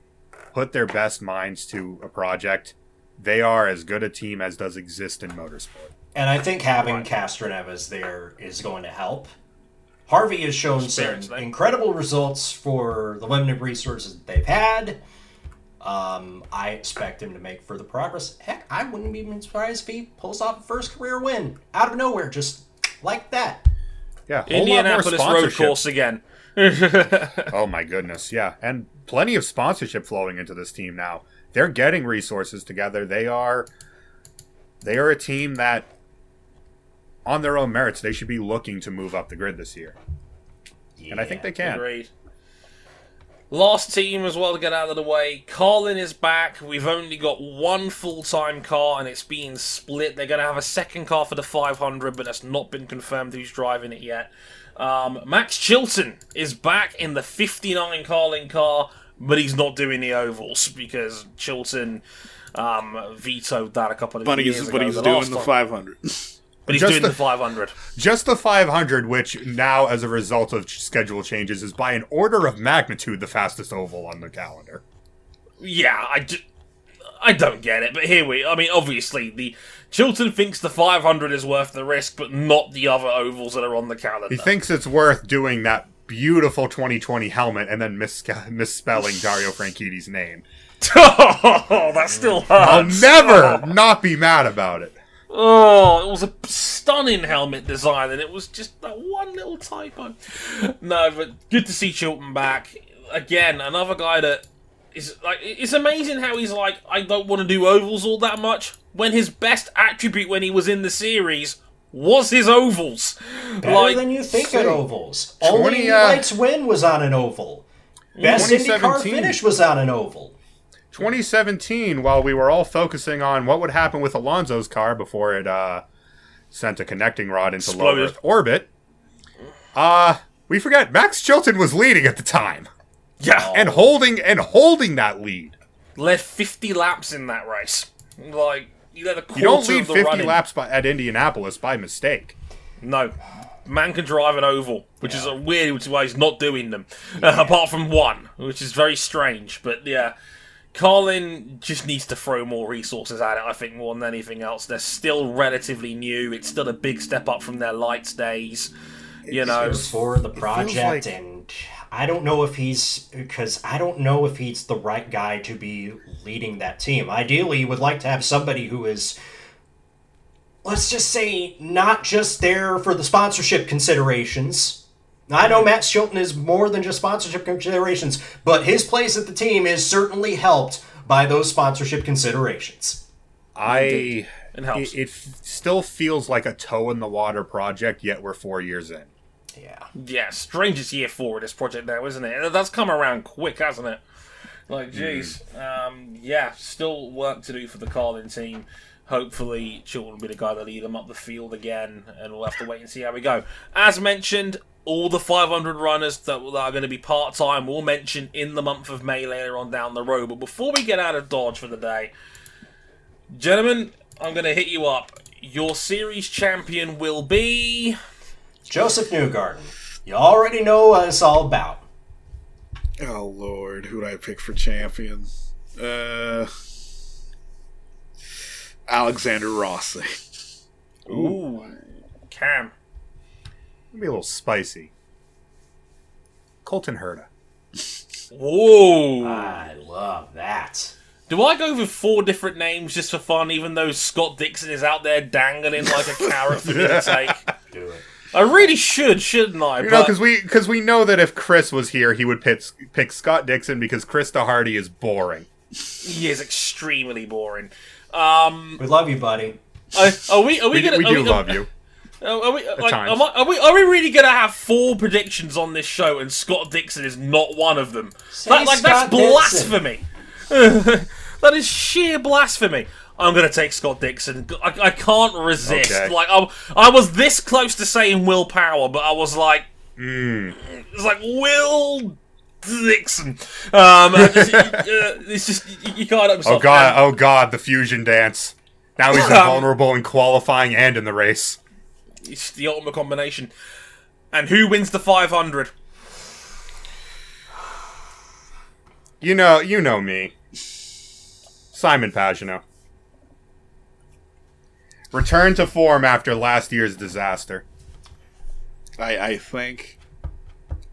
C: put their best minds to a project, they are as good a team as does exist in motorsport.
D: And I think having Castroneves there is going to help. Harvey has shown some incredible results for the limited resources that they've had. Um, I expect him to make further progress. Heck, I wouldn't be even surprised if he pulls off a first career win out of nowhere, just like that.
C: Yeah, whole lot more
A: Indianapolis road
C: sponsorship.
A: course again.
C: Oh my goodness, yeah, and plenty of sponsorship flowing into this team now. They're getting resources together. They are, they are a team that, on their own merits, they should be looking to move up the grid this year, and I think they can.
A: Agreed. Last team as well to get out of the way. Carlin is back. We've only got one full time car and it's being split. They're going to have a second car for the 500, but that's not been confirmed who's driving it yet. Um, Max Chilton is back in the 59 Carlin car, but he's not doing the ovals because Chilton um, vetoed that a couple of
B: But
A: years
B: he's
A: ago.
B: but he's
A: the
B: doing the 500.
A: But he's
C: Just
A: doing
C: the-
A: the 500.
C: Just the 500, which now, as a result of schedule changes, is by an order of magnitude the fastest oval on the calendar.
A: Yeah, I, ju- I don't get it, but here we. I mean, obviously, the Chilton thinks the 500 is worth the risk, but not the other ovals that are on the calendar.
C: He thinks it's worth doing that beautiful 2020 helmet and then mis- misspelling Dario Franchitti's name.
A: oh, [LAUGHS] that still hurts.
C: I'll never oh. not be mad about it.
A: Oh, it was a stunning helmet design, and it was just that one little typo. No, but good to see Chilton back again. Another guy that is like it's amazing how he's like I don't want to do ovals all that much when his best attribute when he was in the series was his ovals.
D: Better
A: like
D: than you think
C: say,
D: at ovals. Only
C: 20, uh,
D: Lights win was on an oval. Best IndyCar finish was on an oval.
C: 2017, while we were all focusing on what would happen with Alonso's car before it uh, sent a connecting rod into low Earth orbit, uh, we forget Max Chilton was leading at the time
A: yeah,
C: and holding and holding that lead.
A: led 50 laps in that race. Like you led a quarter
C: You don't lead
A: of the
C: 50
A: running.
C: laps by, at Indianapolis by mistake.
A: No. Man can drive an oval, which is a weird, which is why he's not doing them. [LAUGHS] Uh, apart from one, which is very strange. But yeah, Carlin just needs to throw more resources at it, I think, more than anything else. They're still relatively new. It's still a big step up from their lights days. You know,
D: for the project
C: like-
D: and I don't know if he's because I don't know if he's the right guy to be leading that team. Ideally, you would like to have somebody who is let's just say not just there for the sponsorship considerations. I know Matt Chilton is more than just sponsorship considerations, but his place at the team is certainly helped by those sponsorship considerations.
C: I
A: It helps.
C: it, it still feels like a toe in the water project, yet we're four years in.
D: Yeah.
A: yeah, strangest year for this project now, isn't it? That's come around quick, hasn't it? Like, jeez. Um, yeah, still work to do for the Carlin team. Hopefully, Chilton will be the guy to lead them up the field again, and we'll have to wait and see how we go. As mentioned, all the 500 runners that that are going to be part time will mention in the month of May later on down the road. But before we get out of Dodge for the day, gentlemen, I'm going to hit you up. Your series champion will be.
D: Josef Newgarden. You already know what it's all about.
B: Oh lord, who do I pick for champion? Uh, Alexander Rossi.
A: Ooh. Cam.
C: It'll be a little spicy. Colton Herta.
A: Whoa.
D: I love that.
A: Do I go with four different names just for fun, even though Scott Dixon is out there dangling like a carrot for me to [LAUGHS] take?
D: Do it.
A: I really should, shouldn't I?
C: You know, because we because we know that if Chris was here, he would pick pick Scott Dixon because Krista Hardy is boring.
A: he is extremely boring. Um,
D: We love you, buddy.
A: I, are we? Are we,
C: We,
A: gonna?
C: we
A: are
C: do love you.
A: Are are we? Like, am I, are we? Are we really gonna have four predictions on this show, and Scott Dixon is not one of them?
D: Say
A: That, like
D: Scott
A: that's blasphemy. [LAUGHS] that is sheer blasphemy. I'm gonna take Scott Dixon. I, I can't resist.
C: Okay.
A: Like I, I was this close to saying Will Power, but I was like,
C: Mm.
A: it's like Will Dixon. Um, just- [LAUGHS] uh, it's just you, you can't.
C: Oh god!
A: And-
C: Oh god! The fusion dance. Now he's invulnerable in qualifying and in the race.
A: It's the ultimate combination. And who wins the 500?
C: You know, you know me. Simon Pagenaud. Return to form after last year's disaster.
B: I, I think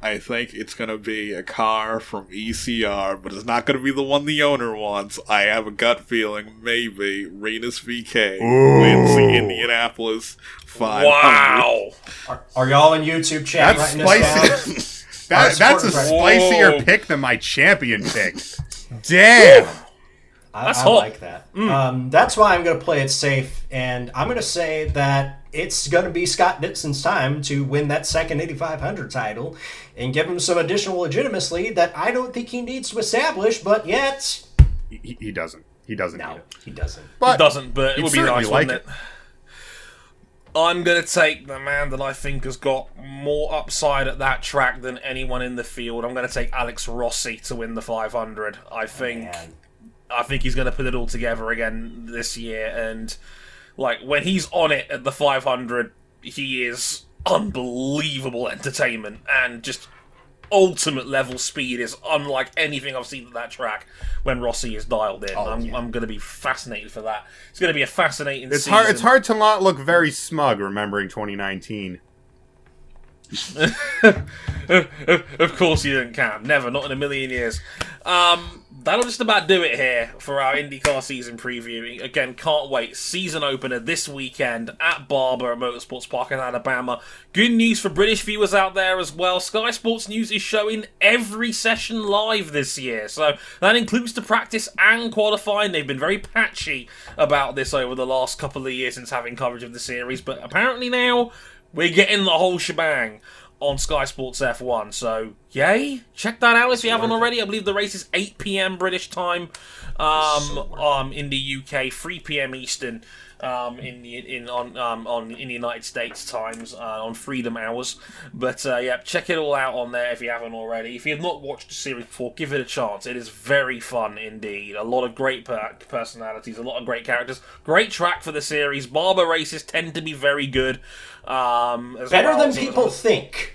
B: I think it's gonna be a car from ECR, but it's not gonna be the one the owner wants. I have a gut feeling maybe Rinus VeeKay
C: Ooh.
B: wins the Indianapolis 500.
A: Wow!
D: Are, are y'all in YouTube chat
C: That's
D: writing this
C: spicy. [LAUGHS] that, that's a spicier
A: Whoa.
C: pick than my champion pick. Damn.
D: I,
A: That's
D: I
A: hot.
D: like that. Um, that's why I'm going to play it safe, and I'm going to say that it's going to be Scott Dixon's time to win that second Indy 500 title and give him some additional legitimacy that I don't think he needs to establish, but yet.
C: He, he doesn't. He doesn't
D: No, he doesn't.
C: But
A: It doesn't, but it
C: You'd
A: be nice,
C: like
A: wouldn't it? I'm going to take the man that I think has got more upside at that track than anyone in the field. I'm going to take Alex Rossi to win the 500. I think
D: Man.
A: I think he's going to put it all together again this year. And like when he's on it at the 500, he is unbelievable entertainment and just ultimate level speed is unlike anything I've seen at that track when Rossi is dialed in.
D: Oh,
A: I'm,
D: yeah.
A: I'm going to be fascinated for that. It's going to be a fascinating.
C: it's
A: season.
C: hard. It's hard to not look very smug remembering 2019. [LAUGHS]
A: of course you didn't, Cam. Never, not in a million years. Um, that'll just about do it here for our IndyCar season preview. Again, can't wait. Season opener this weekend at Barber at Motorsports Park in Alabama. Good news for British viewers out there as well. Sky Sports News is showing every session live this year, so that includes the practice and qualifying. They've been very patchy about this over the last couple of years since having coverage of the series, but apparently now we're getting the whole shebang on Sky Sports F1. So, yay! Check that out if you haven't already. I believe the race is 8 p.m. British time um, um, in the UK, 3 p.m. Eastern um, in the in on um, on in the United States times uh, on Freedom Hours. But uh, yeah, check it all out on there if you haven't already. If you have not watched the series before, give it a chance. It is very fun indeed. A lot of great per- personalities, a lot of great characters. Great track for the series. Barber races tend to be very good. Um, as
D: Better
A: well.
D: than people think.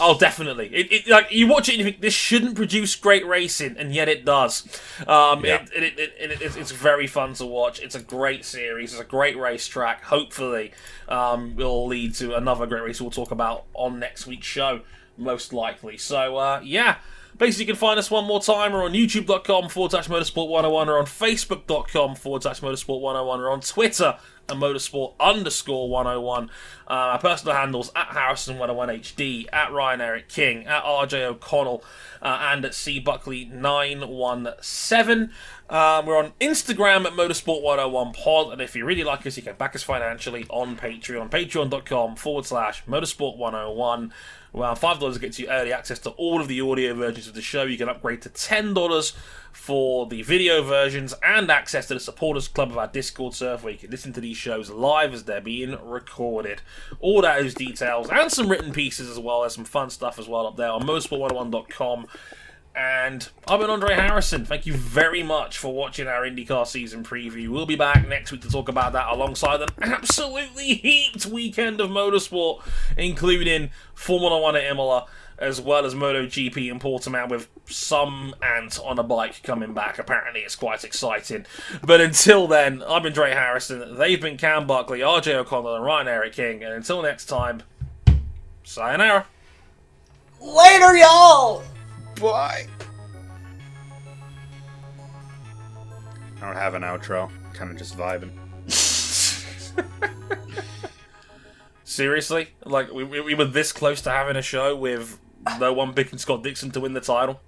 A: Oh, definitely. It, it like you watch it and you think this shouldn't produce great racing, and yet it does. Um,
C: Yeah.
A: it, it, it, it, it's, it's very fun to watch. It's a great series. It's a great racetrack. Hopefully, um, will lead to another great race we'll talk about on next week's show, most likely. So, uh, yeah. Basically, you can find us one more time. We're on youtube.com forward slash motorsport 101 or on facebook.com forward slash motorsport 101 or on Twitter a motorsport underscore 101. Uh, my personal handles at Harrison101HD, at Ryan Eric King, at RJ O'Connell, uh, and at C Buckley 917 um, we're on Instagram at Motorsport101pod, and if you really like us, you can back us financially on Patreon, patreon.com forward slash motorsport101. Around $5 gets you early access to all of the audio versions of the show. You can upgrade to $10 for the video versions and access to the supporters club of our Discord server where you can listen to these shows live as they're being recorded. All those details and some written pieces as well. There's some fun stuff as well up there on motorsport101.com and I've been Andre Harrison. Thank you very much for watching our IndyCar season preview. We'll be back next week to talk about that alongside an [LAUGHS] absolutely heaped weekend of motorsport, including Formula One at Imola as well as MotoGP in Portimao with some ant on a bike coming back. Apparently, it's quite exciting. But until then, I've been Dre Harrison. They've been Cam Buckley, RJ O'Connell, and Ryan Eric King. And until next time, sayonara.
D: Later, y'all!
B: Bye.
C: I don't have an outro. Kind of just vibing. [LAUGHS]
A: Seriously? Like, we, we we were this close to having a show with no one picking Scott Dixon to win the title?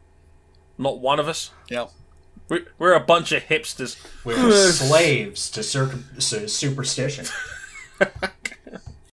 A: Not one of us?
B: Yep.
A: We're, we're a bunch of hipsters.
D: We're slaves to circum- su- superstition. [LAUGHS]